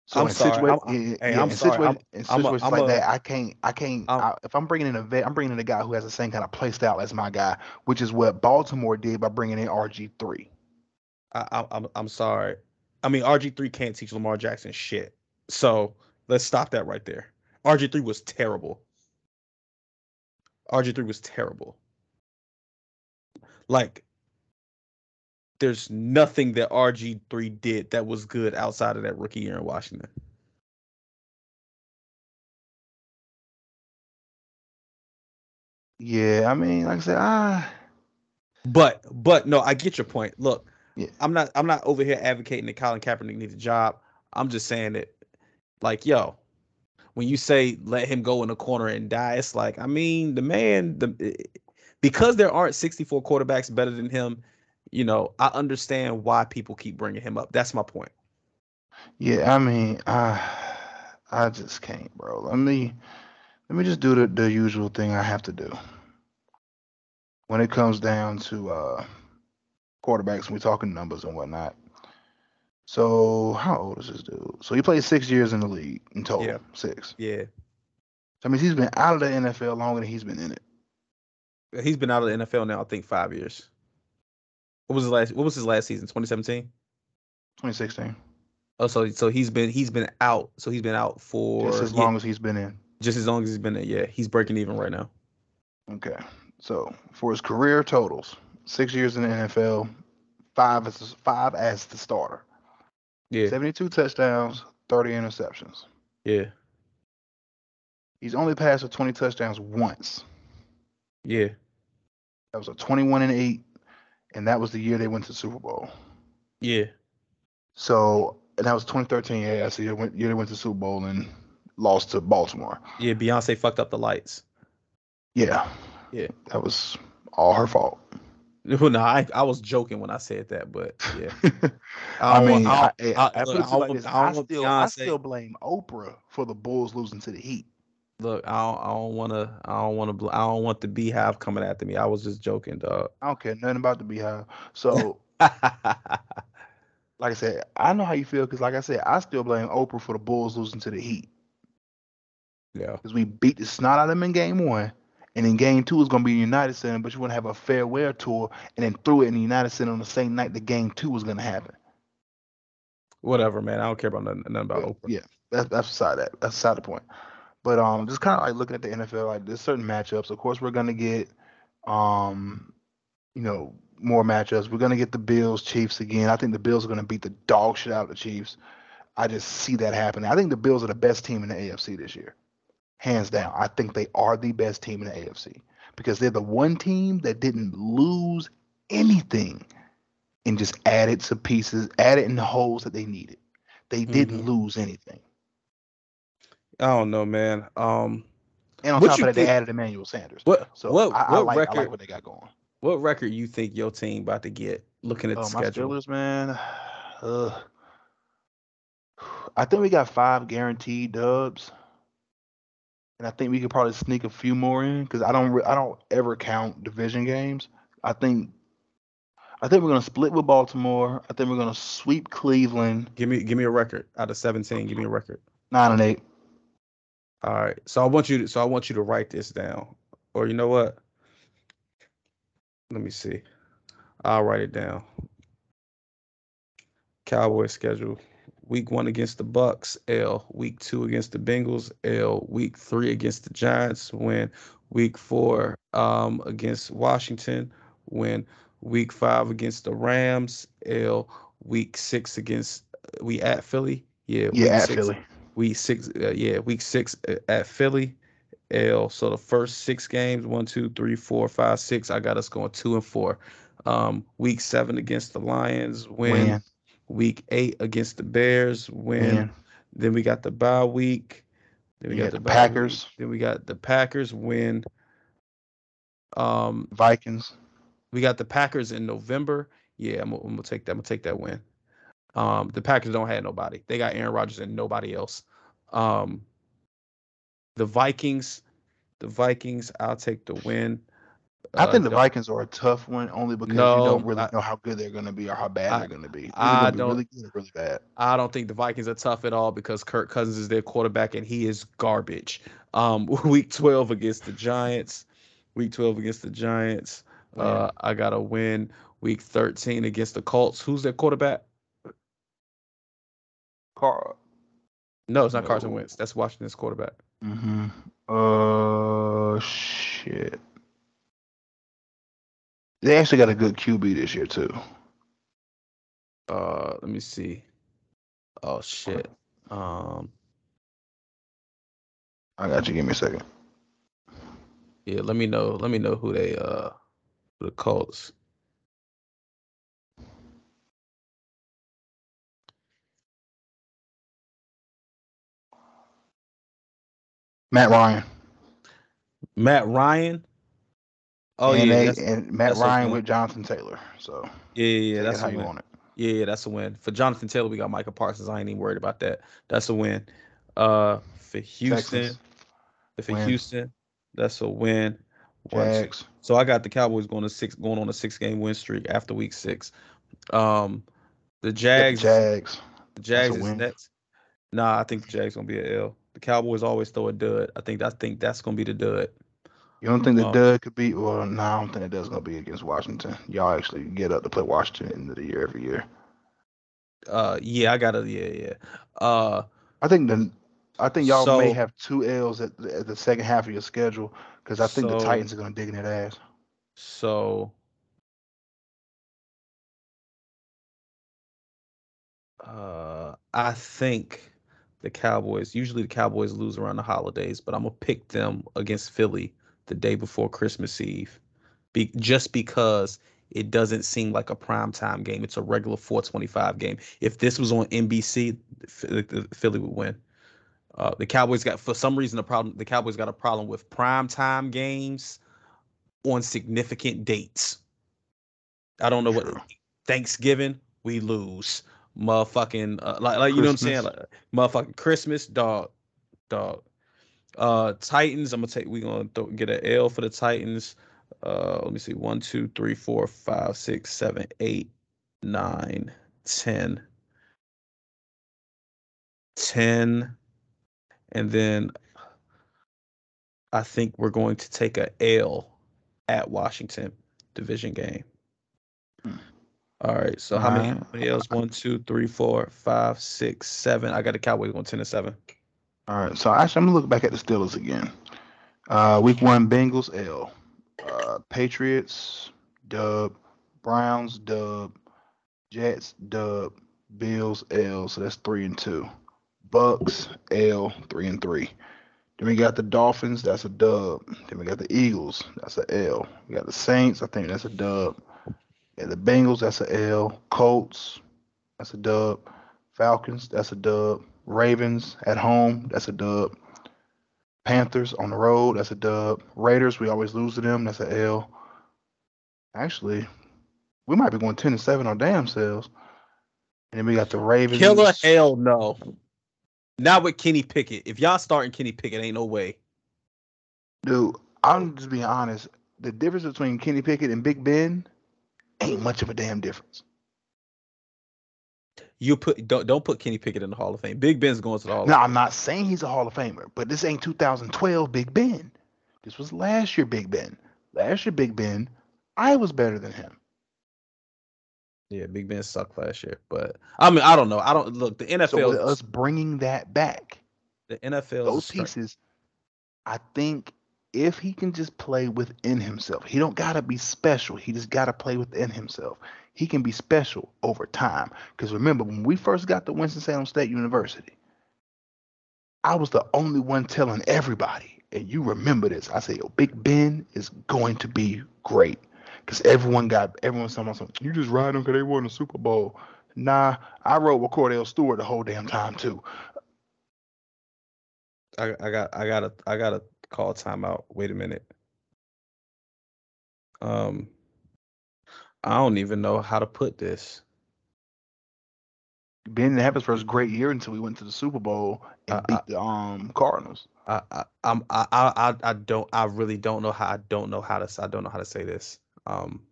So I'm in sorry, situa- I'm- hey, yeah, in sorry, situa- I'm- in a- situations like a- that, I can't, I can't. I'm- I, if I'm bringing in a vet, I'm bringing in a guy who has the same kind of play style as my guy, which is what Baltimore did by bringing in RG three. I'm I'm sorry. I mean, RG three can't teach Lamar Jackson shit. So let's stop that right there. RG three was terrible. RG three was terrible. Like, there's nothing that RG three did that was good outside of that rookie year in Washington. Yeah, I mean, like I said, ah, But but no, I get your point. Look, Yeah. I'm not I'm not over here advocating that Colin Kaepernick needs a job. I'm just saying that, like, yo, when you say let him go in the corner and die, it's like I mean the man the because there aren't 64 quarterbacks better than him. You know, I understand why people keep bringing him up. That's my point. yeah, I mean, I, I just can't, bro. Let me, let me just do the the usual thing I have to do. When it comes down to uh quarterbacks, we're talking numbers and whatnot. So how old is this dude? So he played six years in the league in total. Yeah. Six. Yeah, So I mean, he's been out of the NFL longer than he's been in it. he's been out of the NFL now. I think five years. What was his last? What was his last season? 2017. 2016. Oh, so so he's been he's been out. So he's been out for Just as yeah, long as he's been in. just as long as he's been in. Yeah, he's breaking even right now. Okay. So for his career totals, six years in the NFL, five as five as the starter, Yeah, 72 touchdowns, 30 interceptions. yeah, He's only passed for 20 touchdowns once. yeah. That was a 21 and 8, and that was the year they went to the Super Bowl. Yeah. So, and that was 2013. Yeah, that's the year, went, year they went to the Super Bowl and lost to Baltimore. Yeah, Beyonce fucked up the lights. Yeah. Yeah. That was all her fault. [LAUGHS] Well, no, I, I was joking when I said that, but yeah. [LAUGHS] I, mean, I, I, I- I, look, put it to I like don't- I I still, I still blame Oprah for the Bulls losing to the Heat. Look, I don't, I don't want to, I don't want to, I don't want the BeyHive coming after me. I was just joking, dog. I don't care nothing about the BeyHive. So, [LAUGHS] like I said, I know how you feel because, like I said, I still blame Oprah for the Bulls losing to the Heat yeah, because we beat the snot out of them in Game One, and in Game Two it's gonna be in United Center, but you want to have a farewell tour and then threw it in the United Center on the same night the Game Two was gonna happen. whatever, man. I don't care about nothing, nothing about Oprah. yeah, that's that's beside that. That's beside the point. But um, just kind of like looking at the NFL, like there's certain matchups. Of course, we're gonna get um, you know, more matchups. We're gonna get the Bills Chiefs again. I think the Bills are gonna beat the dog shit out of the Chiefs. I just see that happening. I think the Bills are the best team in the AFC this year, hands down. I think they are the best team in the AFC because they're the one team that didn't lose anything and just added some pieces, added in the holes that they needed. They didn't lose anything. I don't know, man. Um, And on top of that, they added Emmanuel Sanders. what, So what, I, I what like, I record, like what they got going. what record you think your team about to get? Looking at Oh, the my schedule. Steelers, man. [SIGHS] Ugh. I think we got five guaranteed dubs, and I think we could probably sneak a few more in because I don't re- I don't ever count division games. I think I think we're gonna split with Baltimore. I think we're gonna sweep Cleveland Give me, give me a record out of seventeen. Give me a record. nine and eight. All right. So I want you to so I want you to write this down. Or you know what? Let me see. I'll write it down. Cowboys schedule. Week one against the Bucks, L. Week two against the Bengals, L. Week three against the Giants, win. Week four um, against Washington, win. Week five against the Rams, L. Week six against we at Philly, yeah. Yeah, at six- Philly. Week six, uh, yeah, week six uh, at Philly. L. So the first six games, one, two, three, four, five, six. I got us going two and four. Um, week seven against the Lions, win. Win, Week eight against the Bears, win. win. Then we got the bye week. Then we Yeah, got the bye Packers. week. Then we got the Packers win. Um, Vikings. we got the Packers in November. Yeah, I'm, I'm gonna take that. I'm gonna take that win. Um, the Packers don't have nobody. They got Aaron Rodgers and nobody else. Um, the Vikings, the Vikings. I'll take the win. I Uh, think the Vikings are a tough one only because No, you don't really I- know how good they're going to be or how bad I- they're going to be. I gonna be don't- really good or really bad. I don't think the Vikings are tough at all because Kirk Cousins is their quarterback and he is garbage. Um, [LAUGHS] week 12 against the Giants. Week 12 against the Giants. Uh, I got a win. Week 13 against the Colts. Who's their quarterback? Car. No, it's not Carson No. Wentz. That's Washington's quarterback. Mm-hmm. Uh, shit. They actually got a good QB this year too. Uh, let me see. Oh shit. Um, I got you. Give me a second. yeah. Let me know. Let me know who they uh, who the Colts. Matt Ryan. Matt Ryan. Oh and yeah, they, and Matt Ryan with Jonathan Taylor. So yeah, yeah, yeah, that's how a you win. want it. Yeah, yeah, that's a win. For Jonathan Taylor, we got Micah Parsons. I ain't even worried about that. That's a win. Uh, for Houston, Texans, for win. Houston, that's a win. One, Jags. So I got the Cowboys going to six, going on a six game win streak after week six. Um, the Got the Jags, Jags. the Jags is next. Nah, I think the Jags gonna be a L. The Cowboys always throw a dud. I think I think that's gonna be the dud. You don't think the Um, dud could be? Well, no, I don't think the dud's gonna be against Washington. Y'all actually get up to play Washington at the end of the year every year. Uh, yeah, I gotta. Yeah, yeah. Uh, I think the I think y'all may have two L's at the, at the second half of your schedule because I think the Titans are going to dig in that ass. so. Uh, I think the Cowboys. Usually, the Cowboys lose around the holidays, but I'm gonna pick them against Philly the day before Christmas Eve, be, just because it doesn't seem like a prime time game. It's a regular 425 game. If this was on NBC, Philly, would win. Uh, the Cowboys got for some reason a problem. The Cowboys got a problem with prime time games on significant dates. I don't know what Thanksgiving we lose. Motherfucking uh, like like you know what I'm saying? Christmas. Like, motherfucking Christmas, dog, dog. Uh, Titans. I'm gonna take. We gonna th- get an L for the Titans. Uh, let me see. One, two, three, four, five, six, seven, eight, nine, ten. 10 and then I think we're going to take a L at Washington division game. All right. So how many, how many L's? One, two, three, four, five, six, seven. I got the Cowboys going ten to seven. All right, so actually, I'm gonna look back at the Steelers again. Uh, week one, Bengals L, uh, Patriots dub, Browns dub, Jets dub, Bills L. So that's three and two. Bucks L, three and three. Then we got the Dolphins, that's a dub. Then we got the Eagles, that's a L. We got the Saints, I think that's a dub. Yeah, the Bengals, that's a L. Colts, that's a dub. Falcons, that's a dub. Ravens at home, that's a dub. Panthers on the road, that's a dub. Raiders, we always lose to them, that's a L. Actually, we might be going ten and seven on damn selves. And then we got the Ravens. Killer hell no. Not with Kenny Pickett. If y'all starting Kenny Pickett, ain't no way. Dude, I'm just being honest. The difference between Kenny Pickett and Big Ben ain't much of a damn difference. You put don't don't put Kenny Pickett in the Hall of Fame. Big Ben's going to the Hall of Now, I'm not saying he's a Hall of Famer, but this ain't 2012 Big Ben. This was last year Big Ben. Last year Big Ben, I was better than him. Yeah, Big Ben sucked last year, but I mean, I don't know. I don't look the NFL. So us bringing that back, the NFL. those pieces, I think if he can just play within himself, he don't gotta be special. He just gotta play within himself. He can be special over time. Because remember, when we first got to Winston-Salem State University, I was the only one telling everybody, and you remember this. I say, yo, Big Ben is going to be great. Because everyone got talking about something. You just ride them because they won the Super Bowl. Nah, I rode with Kordell Stewart the whole damn time too. I, I got I got a I gotta call timeout. Wait a minute. Um I don't even know how to put this. Ben didn't have his first great year until we went to the Super Bowl and I- beat the um Cardinals. I I I'm I I I don't I really don't know how I don't know how to I don't know how to say this. Um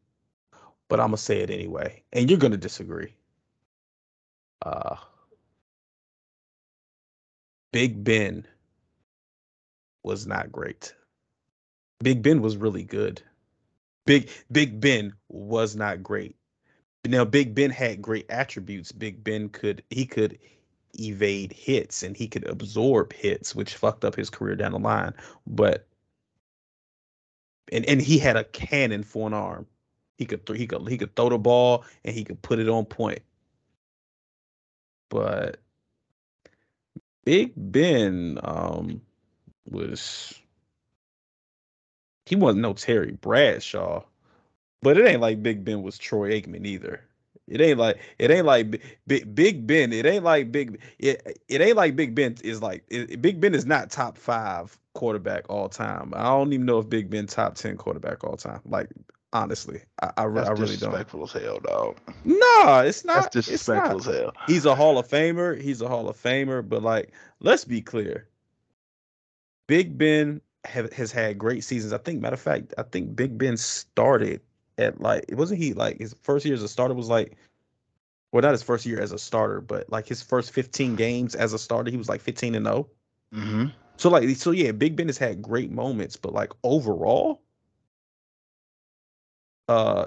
but I'm gonna say it anyway. And you're gonna disagree. Uh Big Ben was not great. Big Ben was really good. Big Big Ben was not great. Now Big Ben had great attributes. Big Ben could he could evade hits and he could absorb hits, which fucked up his career down the line. But and and he had a cannon for an arm. He could th- he could he could throw the ball and he could put it on point. But Big Ben um was he wasn't no Terry Bradshaw, but it ain't like Big Ben was Troy Aikman either. It ain't like it ain't like Bi- Big Big Ben. It ain't like Big it, it ain't like Big Ben is like it, Big Ben is not top five quarterback all time. I don't even know if Big Ben top ten quarterback all time. Like honestly, I I, That's I really don't. disrespectful as hell, dog. No, it's not. That's it's not disrespectful as hell. he's a Hall of Famer. He's a Hall of Famer. But like, let's be clear. Big Ben have, has had great seasons. I think, matter of fact, I think Big Ben started at like, it wasn't he like his first year as a starter was like, well, not his first year as a starter, but like his first 15 games as a starter, he was like 15 and 0. Mm-hmm. So like, so yeah, Big Ben has had great moments, but like overall, uh,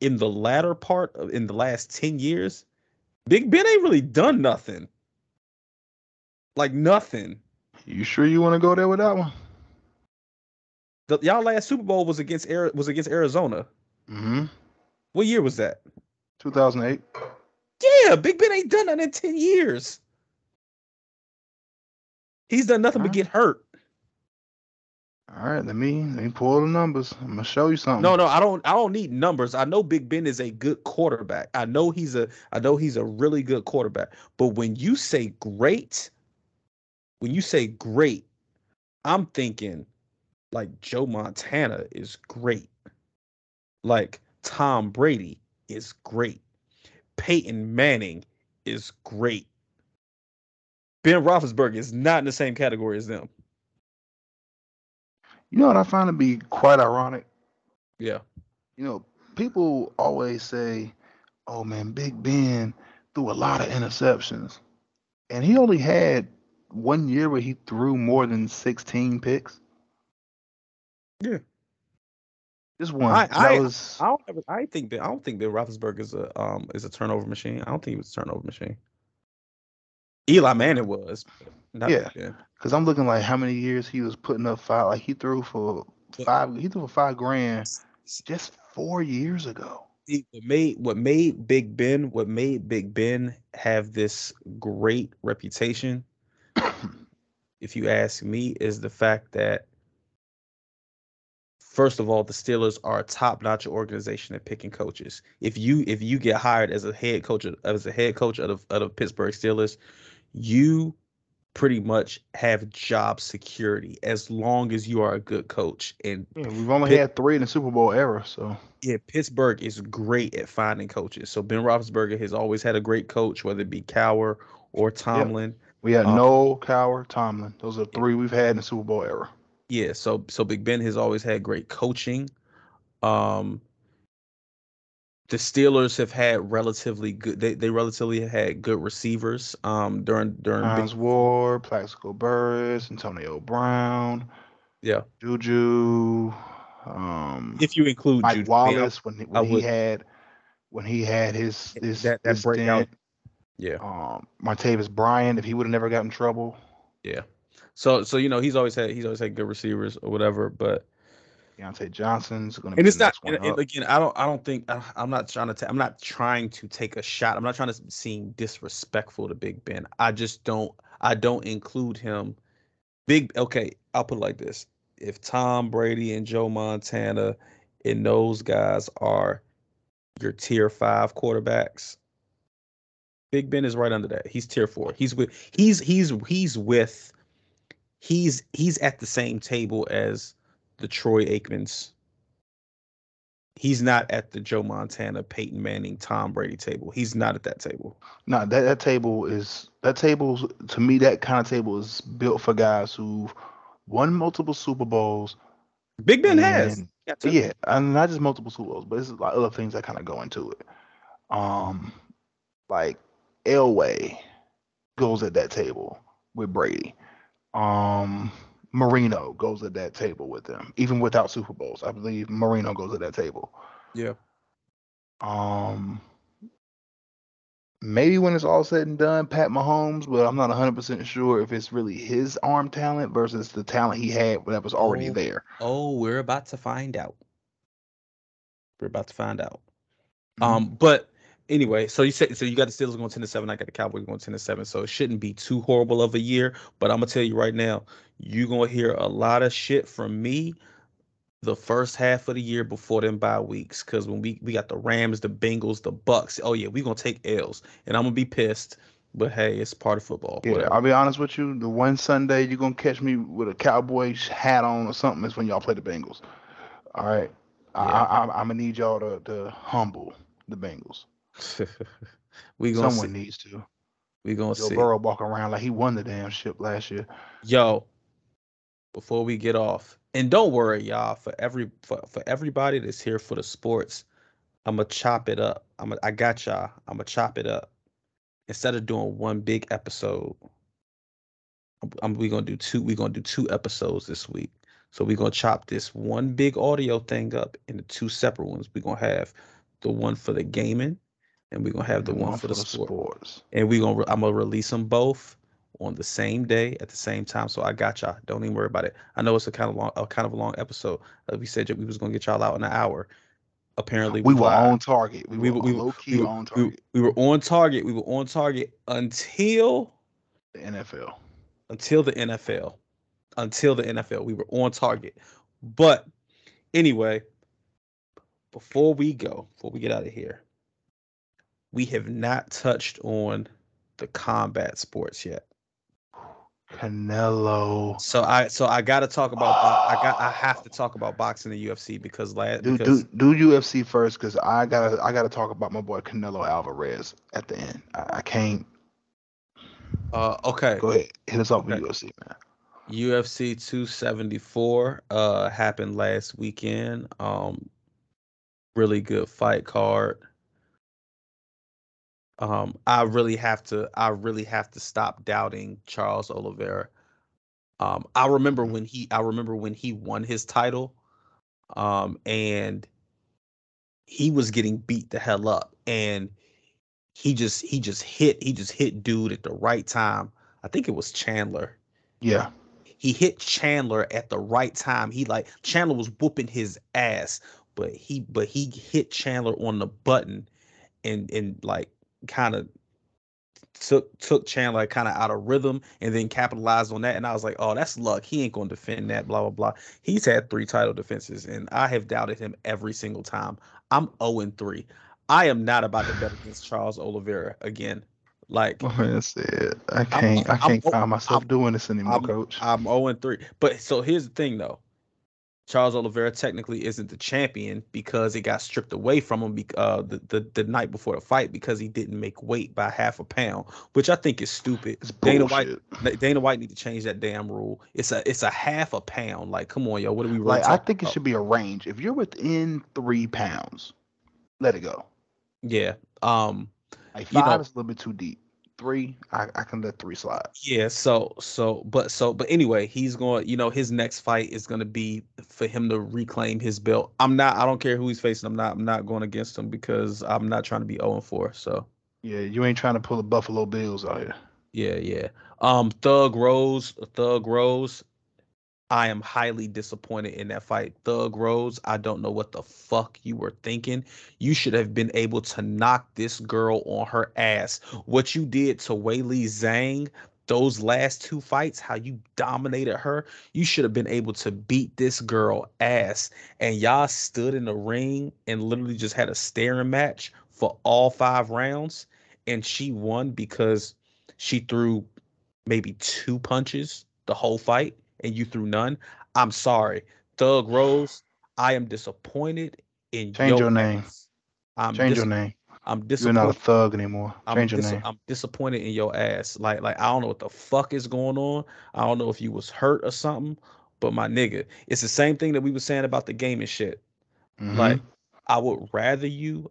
in the latter part of in the last 10 years, Big Ben ain't really done nothing. Like nothing. You sure you want to go there with that one? The, y'all last Super Bowl was against was against Arizona. Mm-hmm. What year was that? 2008. Yeah, Big Ben ain't done that in ten years. He's done nothing but Alright. get hurt. All right, let me let me pull the numbers. I'm gonna show you something. No, no, I don't. I don't need numbers. I know Big Ben is a good quarterback. I know he's a. I know he's a really good quarterback. But when you say great, when you say great, I'm thinking like Joe Montana is great. Like Tom Brady is great. Peyton Manning is great. Ben Roethlisberger is not in the same category as them. You know what I find to be quite ironic? Yeah. You know, people always say, "Oh man, Big Ben threw a lot of interceptions," and he only had one year where he threw more than 16 picks. Yeah. Just one. I- I- was I don't. ever- I think Ben. I don't think Ben Roethlisberger is a um is a turnover machine. I don't think he was a turnover machine. Eli Manning was. Yeah. Because I'm looking like how many years he was putting up five. Like he threw for five. He threw for five grand just four years ago. What made what made Big Ben what made Big Ben have this great reputation, if you ask me, is the fact that first of all, the Steelers are a top-notch organization at picking coaches. If you if you get hired as a head coach of- as a head coach of the, of Pittsburgh Steelers, you pretty much have job security as long as you are a good coach. And Yeah, we've only Pitt- had three in the Super Bowl era, so yeah, Pittsburgh is great at finding coaches. So Ben Roethlisberger has always had a great coach, whether it be Cowher or Tomlin. We had Um, Noll Cowher, Tomlin. Those are three we've had in the Super Bowl era. Yeah, so so Big Ben has always had great coaching. Um the Steelers have had relatively good they, they relatively had good receivers um during during Big, War, Plaxico Burress, Antonio Brown, yeah. Juju, um, If you include Mike Juju, Wallace when he, I when he had when he had his his That- that his breakout. stint. Yeah. Um, Martavis Bryant, if he would have never got in trouble. Yeah. So so you know he's always had he's always had good receivers or whatever, but Diontae Johnson's going to be and it's the not next one and, and again i don't i don't think I- i'm not trying to ta- i'm not trying to take a shot i'm not trying to seem disrespectful to big ben i just don't i don't include him big okay i'll put it like this if tom brady and joe montana and those guys are your tier five quarterbacks big ben is right under that he's tier four he's with he's he's he's with he's he's at the same table as the troy aikmans he's not at the Joe Montana, Peyton Manning, Tom Brady table. He's not at that table. No, that, that table is that table to me that kind of table is built for guys who've won multiple Super Bowls. Big Ben has. And- Yeah. Yeah, and not just multiple Super Bowls, but it's like other things that kind of go into it. Um, like Elway goes at that table with Brady. Um, Marino goes at that table with them, even without Super Bowls. I believe Marino goes at that table. Yeah. Um, maybe when it's all said and done, Pat Mahomes, but I'm not 100% sure if it's really his arm talent versus the talent he had that was already Oh. there. Oh, we're about to find out. We're about to find out. Mhm. Um, but anyway, so you said so you got the Steelers going ten to seven. I got the Cowboys going ten to seven. So it shouldn't be too horrible of a year. But I'm gonna tell you right now, you're gonna hear a lot of shit from me the first half of the year before them bye weeks. Cause when we we got the Rams, the Bengals, the Bucks. Oh yeah, we gonna take L's, and I'm gonna be pissed. But hey, it's part of football. Yeah, whatever. I'll be honest with you. The one Sunday you're gonna catch me with a Cowboys hat on or something is when y'all play the Bengals. All right, I, Yeah. I, I'm, I'm gonna need y'all to, to humble the Bengals. [LAUGHS] we gonna Someone see. needs to. We gonna Joe see. Burrow walking around like he won the damn ship last year. Yo, before we get off, and don't worry, y'all. For every for, for everybody that's here for the sports, I'm gonna chop it up. I'm I got y'all. I'm gonna chop it up. Instead of doing one big episode, I'm, I'm we gonna do two. We gonna do two episodes this week. So we're gonna chop this one big audio thing up into two separate ones. We're gonna have the one for the gaming, and we're gonna have the and one, for the, sport. sports. And we gonna I'm gonna release them both on the same day at the same time. So I got y'all. Don't even worry about it. I know it's a kind of long, a kind of a long episode. Uh, we said we was gonna get y'all out in an hour. Apparently, We were on target. We, We were we low key we, on we, target. we were on target. We were on target until The NFL. until the NFL. Until the NFL, we were on target. But anyway, before we go, before we get out of here, we have not touched on the combat sports yet. Canelo. So I so I got to talk about bo- I got I have to talk about boxing and UFC because last Do, because do do UFC first because I gotta I gotta talk about my boy Canelo Alvarez at the end. I, I can't uh okay go ahead hit us up with UFC man. UFC 274 uh happened last weekend. Um really good fight card. Um I really have to I really have to stop doubting Charles Oliveira. Um I remember when he I remember when he won his title um and he was getting beat the hell up and he just he just hit he just hit dude at the right time. I think it was Chandler Yeah, he hit Chandler at the right time. He like Chandler was whooping his ass, but he but he hit Chandler on the button and and like kind of took took Chandler kind of out of rhythm and then capitalized on that. And I was like, oh, that's luck. He ain't gonna defend that. Blah blah blah. He's had three title defenses, and I have doubted him every single time. I'm 0 and 3. I am not about to bet against Charles Oliveira again. Like my man said I can't I I'm- can't oh, I'm- find myself doing this anymore, I'm- coach. I'm 0 and 3. But so here's the thing though. Charles Oliveira technically isn't the champion because it got stripped away from him bec- uh, the, the the night before the fight because he didn't make weight by half a pound, which I think is stupid. it's Dana. White Dana White need to change that damn rule. It's a it's a half a pound. Like, come on, yo, what are we really Like I think it should be a range. If you're within three pounds, let it go. Yeah. Um. Like You five know- is a little bit too deep. Three, I, I can let three slide. Yeah, so so but so but anyway, he's going, you know, his next fight is going to be for him to reclaim his belt. I'm not I don't care who he's facing. I'm not I'm not going against him because I'm not trying to be 0 and 4. So, Yeah, you ain't trying to pull the Buffalo Bills out here. yeah, yeah. Um Thug Rose, Thug Rose, I am highly disappointed in that fight. Thug Rose, I don't know what the fuck you were thinking. You should have been able to knock this girl on her ass. What you did to Weili Zhang, those last two fights, how you dominated her, you should have been able to beat this girl ass. And y'all stood in the ring and literally just had a staring match for all five rounds. And she won because she threw maybe two punches the whole fight and you threw none. I'm sorry. Thug Rose, I am disappointed in Change your name. I'm Change dis- your name. I'm disappointed. You're not a thug anymore. I'm, Change your dis- name. I'm disappointed in your ass. Like, like I don't know what the fuck is going on. I don't know if you was hurt or something. But my nigga, it's the same thing that we were saying about the gaming shit. Mhm. Like, I would rather you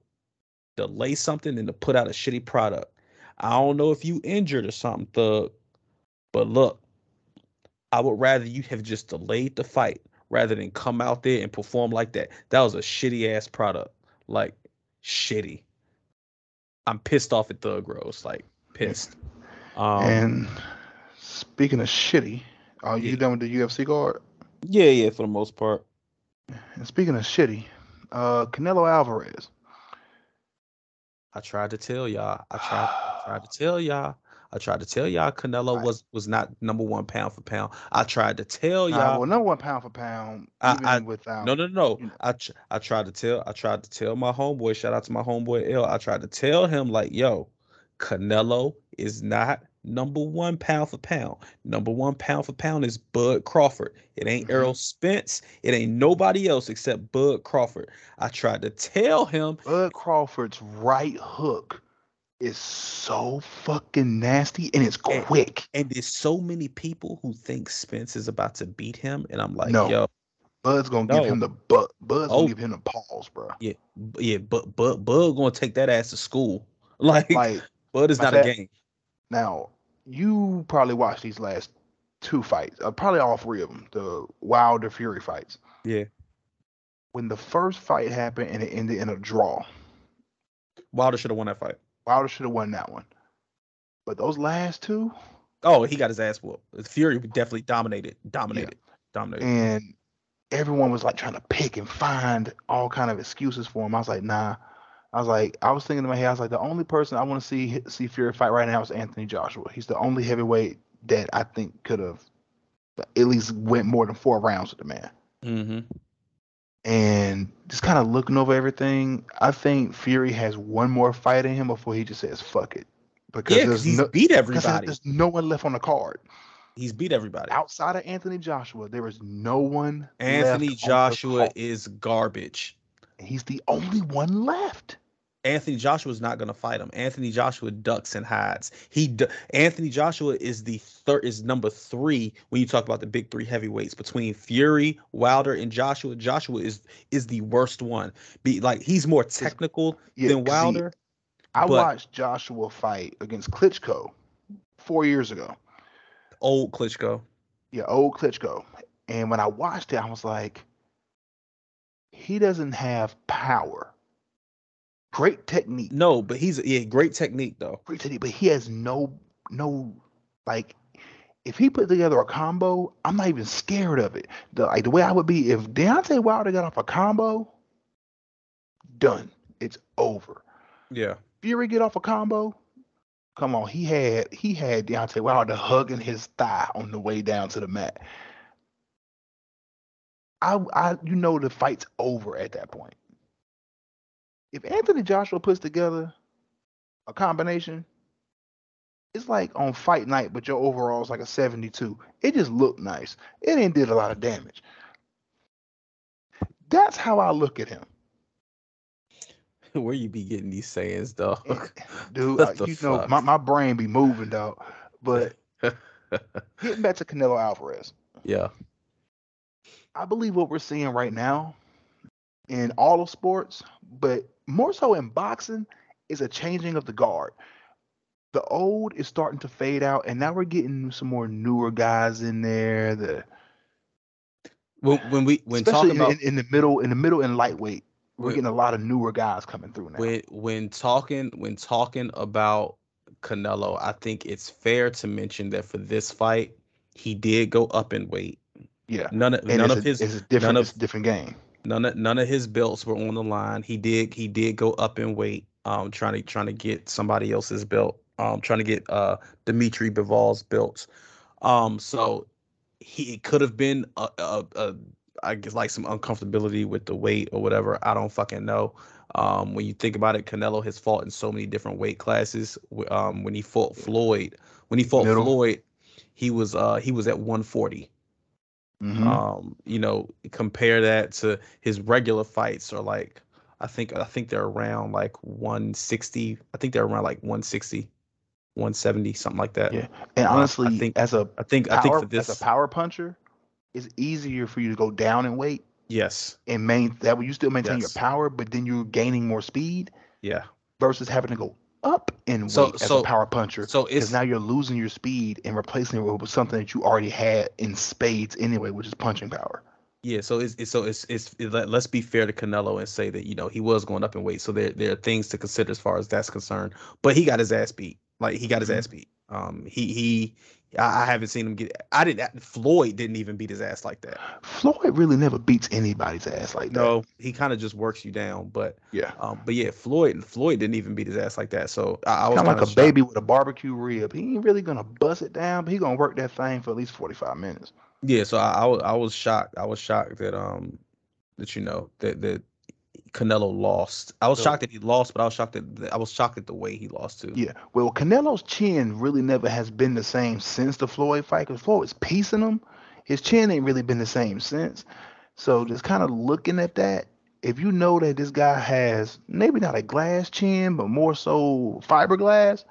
delay something than to put out a shitty product. I don't know if you injured or something, thug. But look, I would rather you have just delayed the fight rather than come out there and perform like that. That was a shitty ass product. Like shitty. I'm pissed off at Thug Rose. Like pissed. Um and speaking of shitty, are you yeah. done with the UFC card? yeah, yeah, for the most part. And speaking of shitty, uh, Canelo Alvarez. I tried to tell y'all. I tried I tried to tell y'all. I tried to tell y'all Canelo Right. was was not number one pound for pound. I tried to tell y'all well, number one pound for pound, I- even I- without. No, no, no. you know. I tr- I tried to tell I tried to tell my homeboy. Shout out to my homeboy L. I tried to tell him like, yo, Canelo is not number one pound for pound. Number one pound for pound is Bud Crawford. It ain't Mhm. Errol Spence. It ain't nobody else except Bud Crawford. I tried to tell him. Bud Crawford's right hook is so fucking nasty and it's quick. And there's so many people who think Spence is about to beat him, and I'm like, No. yo, Bud's gonna No. give him the butt. Bud's Oh. gonna give him the pause, bro. yeah, yeah, but but Bud gonna take that ass to school. [LAUGHS] Like, Like Bud is like not a game. now, you probably watched these last two fights, uh, probably all three of them, the Wilder Fury fights. Yeah. When the first fight happened and it ended in a draw, Wilder should have won that fight. Wilder should have won that one. But those last two, Oh, he got his ass whooped. Fury definitely dominated, dominated, dominated. and everyone was like trying to pick and find all kind of excuses for him. I was like, nah. I was like, I was thinking in my head, I was like, the only person I want to see see Fury fight right now is Anthony Joshua. He's the only heavyweight that I think could have at least went more than four rounds with the man. Mm-hmm. And just kind of looking over everything, I think Fury has one more fight in him before he just says fuck it. Because Yeah, there's he's no, beat everybody. there's no one left on the card. He's beat everybody. Outside of Anthony Joshua, there is no one Anthony on Joshua card. is garbage. He's the only one left. Anthony Joshua is not going to fight him. Anthony Joshua ducks and hides. He Anthony Joshua is the third is number three when you talk about the big three heavyweights between Fury, Wilder, and Joshua. Joshua is is the worst one. Be like he's more technical Yeah, than 'cause he- Wilder. I but- watched Joshua fight against Klitschko four years ago. Old Klitschko. Yeah, old Klitschko. And when I watched it, I was like, he doesn't have power. Great technique, No, but he's yeah, great technique though. great technique, but he has no no like. If he put together a combo, I'm not even scared of it. The like the way I would be if Deontay Wilder got off a combo, done. It's over. Yeah. Fury get off a combo. Come on, he had he had Deontay Wilder hugging his thigh on the way down to the mat. I I you know the fight's over at that point. If Anthony Joshua puts together a combination, it's like on fight night, but your overall is like a 72. It just looked nice. It ain't did a lot of damage. That's how I look at him. [LAUGHS] Where you be getting these sayings, dog? [LAUGHS] Dude, uh, you know, my, my brain be moving, dog. But [LAUGHS] getting back to Canelo Alvarez, yeah. I believe what we're seeing right now in all of sports, but more so in boxing, is a changing of the guard. The old is starting to fade out, and now we're getting some more newer guys in there. The When when we when talking about in, in the middle, in the middle and lightweight, we're When- getting a lot of newer guys coming through now. when when talking when talking about Canelo, I think it's fair to mention that for this fight, he did go up in weight. yeah, None of and none of a, his it's a different, of- it's a different game. None of none of his belts were on the line. He did he did go up in weight, um, trying to trying to get somebody else's belt, um, trying to get uh Dimitri Bivol's belts. Um, so he could have been a, a, a I guess like some uncomfortability with the weight or whatever. I don't fucking know. Um, when you think about it, Canelo has fought in so many different weight classes. Um, when he fought Floyd, when he fought Middle. Floyd, he was uh he was at 140. Mhm. Um, you know, compare that to his regular fights are like I think I think they're around like 160. I think they're around like 160, 170, something like that. Yeah. and uh, I honestly, think- as a I think I think for this as a power puncher, it's easier for you to go down in weight yes. and main that way you still maintain Yes. your power, but then you're gaining more speed Yeah. versus having to go up in weight So- as so- a power puncher. So it's now you're losing your speed and replacing it with something that you already had in spades anyway, which is punching power. yeah, so it's, it's so it's it's it, let- let's be fair to Canelo and say that you know he was going up in weight. So there there are things to consider as far as that's concerned. But he got his ass beat. Like he got his Mhm. ass beat. Um he he I I haven't seen him get I didn't Floyd didn't even beat his ass like that. Floyd really never beats anybody's ass like that. No, he kind of just works you down. But Yeah. um, but yeah, Floyd and Floyd didn't even beat his ass like that. So I, I was Kind of like a shocked. baby with a barbecue rib. He ain't really gonna bust it down, but he gonna work that thing for at least 45 minutes. Yeah, so I, I was I was shocked. I was shocked that um that you know that that Canelo lost. I was So- shocked that he lost, but I was shocked that I was shocked at the way he lost too. Yeah. Well, Canelo's chin really never has been the same since the Floyd fight. Because Floyd was piecing him. His chin ain't really been the same since. So just kind of looking at that, if you know that this guy has maybe not a glass chin, but more so fiberglass,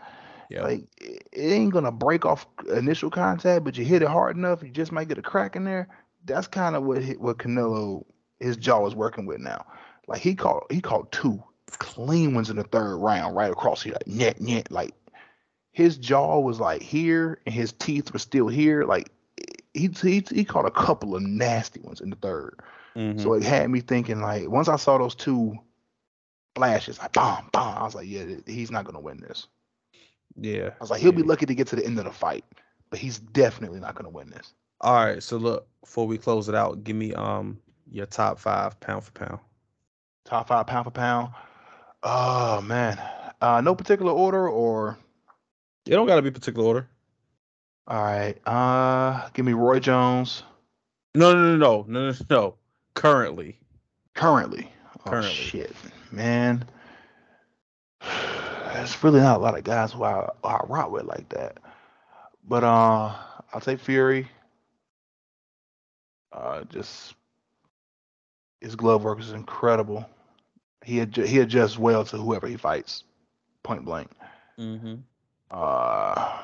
Yeah. like it ain't gonna break off initial contact, but you hit it hard enough, you just might get a crack in there. That's kind of what what Canelo his jaw is working with now. Like he caught he caught two clean ones in the third round, right across here, like net net. Like his jaw was like here, and his teeth were still here. Like he he, he caught a couple of nasty ones in the third. Mhm. So it had me thinking like once I saw those two flashes, like bomb, bomb. I was like, yeah, he's not gonna win this. Yeah. I was like, he'll be lucky to get to the end of the fight, but he's definitely not gonna win this. All right. So look, before we close it out, give me um your top five pound for pound. Top five pound for pound. Oh man, uh, no particular order or. It don't gotta be particular order. All right, uh, give me Roy Jones No, no, no, no, no, no, no. Currently. currently. Oh Currently. shit, man. [SIGHS] There's really not a lot of guys who I, I rock with like that. But uh, I'll take Fury. Uh, just his glove work is incredible. He adju- he adjusts well to whoever he fights, point blank. Mm-hmm. Uh,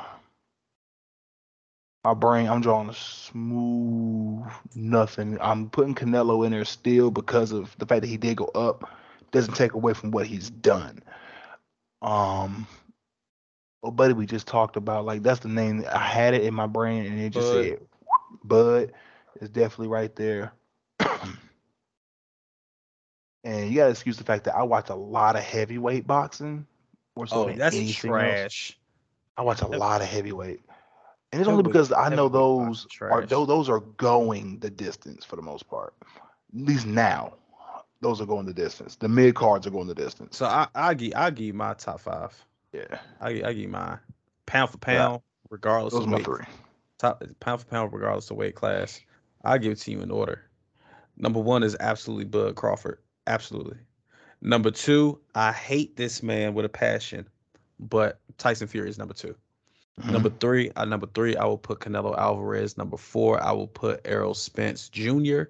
my brain, I'm drawing a smooth nothing. I'm putting Canelo in there still because of the fact that he did go up. Doesn't take away from what he's done. Um, oh, buddy, we just talked about like that's the name. I had it in my brain and it just Bud. said Bud is definitely right there. And you gotta excuse the fact that I watch a lot of heavyweight boxing. Oh, that's anything else. trash. I watch a lot of heavyweight, and it's only because I know those are trash. those, are going the distance for the most part. At least now, those are going the distance. The mid cards are going the distance. So I I give I give you my top five. yeah, I I give you mine. Pound for Yeah. pound, regardless those of my weight. three. Top pound for pound, regardless of weight class. I'll give it to you in order. Number one is absolutely Bud Crawford. Absolutely. Number two, I hate this man with a passion, but Tyson Fury is number two. Mhm. Number three, uh, number three, I will put Canelo Alvarez. Number four, I will put Errol Spence Jr.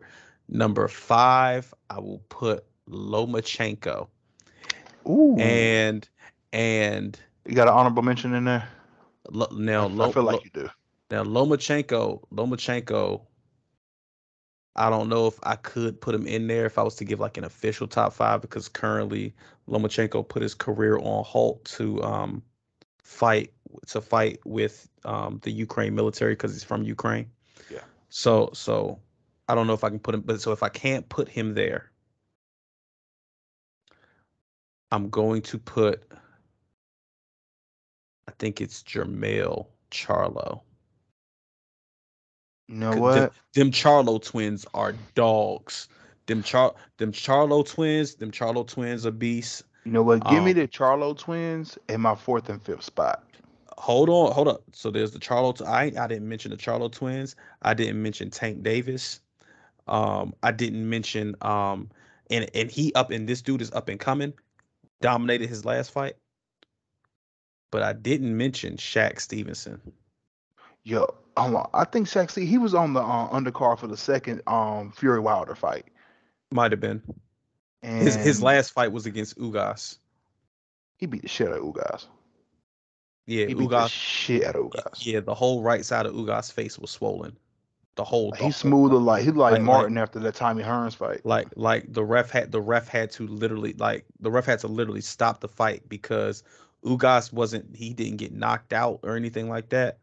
Number five, I will put Lomachenko. Ooh, And and you got an honorable mention in there. Lo- now I, Lo- I feel Lo- like you do. Now Lomachenko, Lomachenko, I don't know if I could put him in there if I was to give like an official top five because currently Lomachenko put his career on halt to um fight to fight with um the Ukraine military because he's from Ukraine. Yeah. So so I don't know if I can put him, but so if I can't put him there, I'm going to put. I think it's Jermall Charlo. You know what? Them, them Charlo twins are dogs. Them Char them Charlo twins, them Charlo twins are beasts. You know what? Give me um, the Charlo twins in my fourth and fifth spot. Hold on, hold up. So there's the Charlo. Tw- I I didn't mention the Charlo twins. I didn't mention Tank Davis. Um, I didn't mention um, and and he up and this dude is up and coming. Dominated his last fight. But I didn't mention Shaq Stevenson. Yo, on. I think Shaq. He was on the uh, undercard for the second um Fury Wilder fight. Might have been And his his last fight was against Ugas. He beat the shit out of Ugas. Yeah, He beat the Ugas. shit out of Ugas. Yeah, the whole right side of Ugas' face was swollen. The whole. Like, the he smoothed like he like, Like- Martin after that Tommy Hearns fight. like like the ref had the ref had to literally like the ref had to literally stop the fight because Ugas wasn't he didn't get knocked out or anything like that,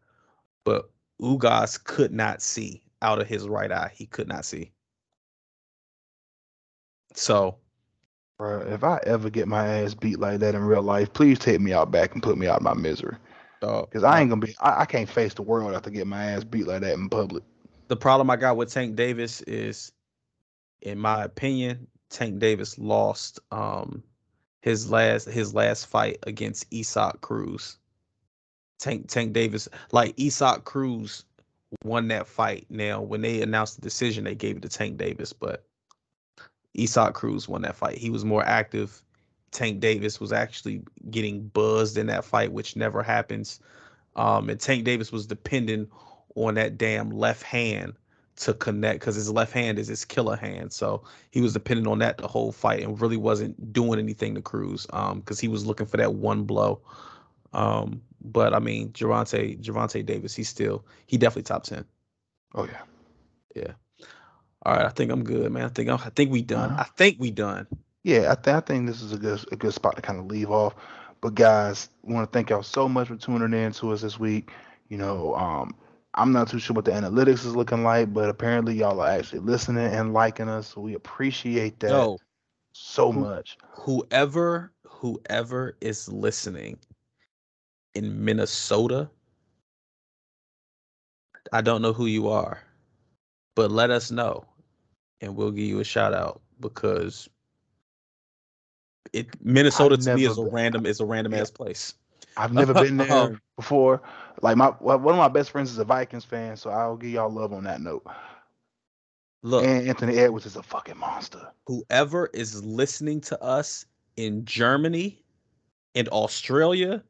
but Ugas could not see out of his right eye. He could not see. So Bro, if I ever get my ass beat like that in real life, please take me out back and put me out of my misery. uh, Cause I ain't gonna be. I, I can't face the world after getting my ass beat like that in public. the problem I got with Tank Davis is, in my opinion, Tank Davis lost um his last his last fight against Isaac Cruz. Tank Tank Davis like Isaac Cruz won that fight. Now when they announced the decision, they gave it to Tank Davis, but Isaac Cruz won that fight. He was more active. Tank Davis was actually getting buzzed in that fight, which never happens. Um, and Tank Davis was dependent on that damn left hand to connect because his left hand is his killer hand. So he was dependent on that the whole fight and really wasn't doing anything to Cruz um because he was looking for that one blow. Um, but I mean, Gervonta Gervonta Davis, he's still he definitely top ten. Oh yeah. Yeah. All right, I think I'm good, man. I think I'm, I think we done. Uh-huh. I think we done. Yeah, I, th- I think this is a good a good spot to kind of leave off. But guys, want to thank y'all so much for tuning in to us this week. You know, um, I'm not too sure what the analytics is looking like, but apparently y'all are actually listening and liking us. So we appreciate that. Yo, so much. Whoever whoever is listening in Minnesota, I don't know who you are, but let us know and we'll give you a shout out because it Minnesota I've to me is a been- random is a random ass place. I've never [LAUGHS] been there Um, before. Like my one of my best friends is a Vikings fan, so I'll give y'all love on that note. Look, And Anthony Edwards is a fucking monster. whoever is listening to us in Germany and Australia,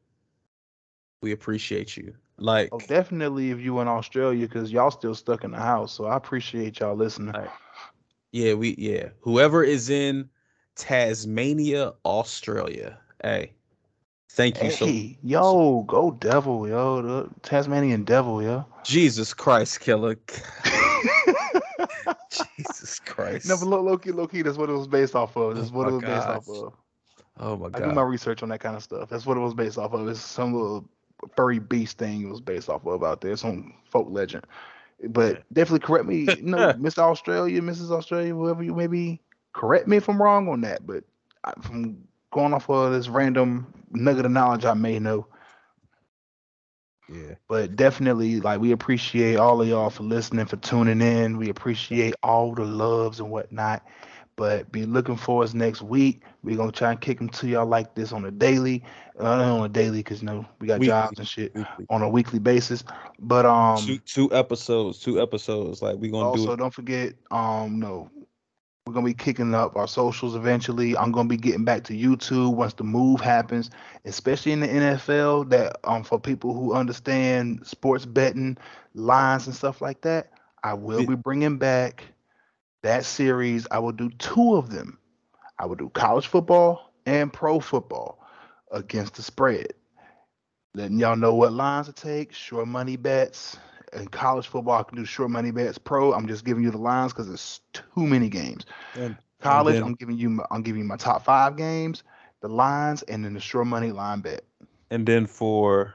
we appreciate you. Like Oh, definitely if you in Australia, because y'all still stuck in the house. So I appreciate y'all listening. Right. Yeah, we yeah. Whoever is in Tasmania, Australia. Hey. Thank you so Hey, yo, go devil, yo, the Tasmanian devil, yo. Jesus Christ, killer. [LAUGHS] [LAUGHS] Jesus Christ. Never low, low key, low key. That's what it was based off of. That's Oh what it was based off of. Oh my god. I do my research on that kind of stuff. That's what it was based off of. It's some little furry beast thing it was based off of out there. Some folk legend. But definitely correct me. You know, [LAUGHS] Mr. Australia, Mrs. Australia, whoever you may be, correct me if I'm wrong on that. But I, from going off of this random nugget of knowledge I may know. Yeah. But definitely, like we appreciate all of y'all for listening, for tuning in. We appreciate all the loves and whatnot. But be looking for us next week. We're gonna try and kick them to y'all like this on a daily, uh, on a daily, cause you know we got Weekly. jobs and shit Weekly. on a weekly basis. But um, two two episodes, two episodes. Like we gonna do also it. don't forget um, no, we're gonna be kicking up our socials eventually. I'm gonna be getting back to YouTube once the move happens, especially in the NFL. That um, for people who understand sports betting, lines and stuff like that, I will be bringing back that series. I will do two of them. I will do college football and pro football against the spread. Letting y'all know what lines to take, sure money bets. In college football, I can do sure money bets. Pro, I'm just giving you the lines because it's too many games. And, College, then- I'm giving you my, I'm giving you my top five games, the lines, and then the sure money line bet. and then for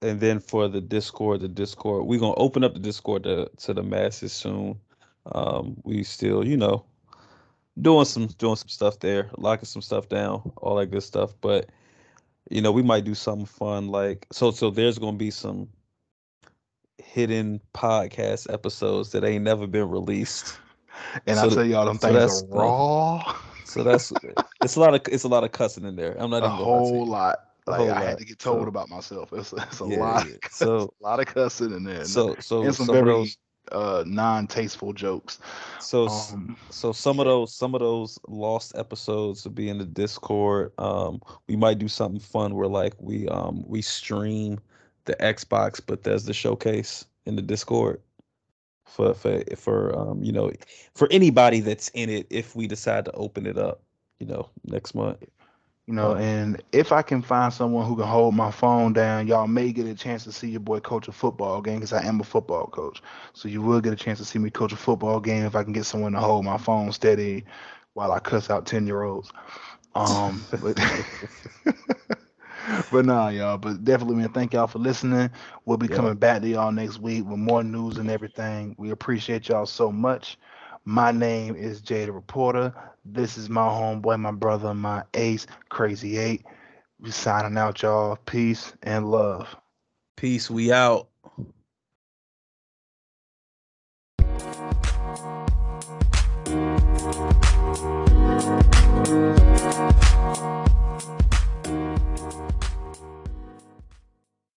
and then for the discord the discord we're gonna open up the discord to, to the masses soon um we still you know doing some doing some stuff there locking some stuff down all that good stuff but you know we might do something fun like so so there's gonna be some hidden podcast episodes that ain't never been released [LAUGHS] And So I tell y'all, them so things are raw. [LAUGHS] so that's it's a lot of it's a lot of cussing in there i'm not a even gonna lie to whole lot. Like whole I had to get told So- about myself. It's, it's a Yeah, lot. So- [LAUGHS] a lot of cussing in there. so so and some very those uh, non-tasteful jokes. so Um, So some of those some of those lost episodes will be in the Discord. Um, we might do something fun where like we um we stream the Xbox but there's the showcase in the Discord for for for um you know for anybody that's in it if we decide to open it up you know next month. You know, and if I can find someone who can hold my phone down, y'all may get a chance to see your boy coach a football game because I am a football coach. So you will get a chance to see me coach a football game if I can get someone to hold my phone steady while I cuss out ten year olds. Um, but [LAUGHS] but nah, y'all. But definitely, man, thank y'all for listening. We'll be Yeah. coming back to y'all next week with more news and everything. We appreciate y'all so much. My name is Jay the Reporter. This is my homeboy, my brother, my ace, Crazy Eight. We signing out, y'all. Peace and love. Peace. We out.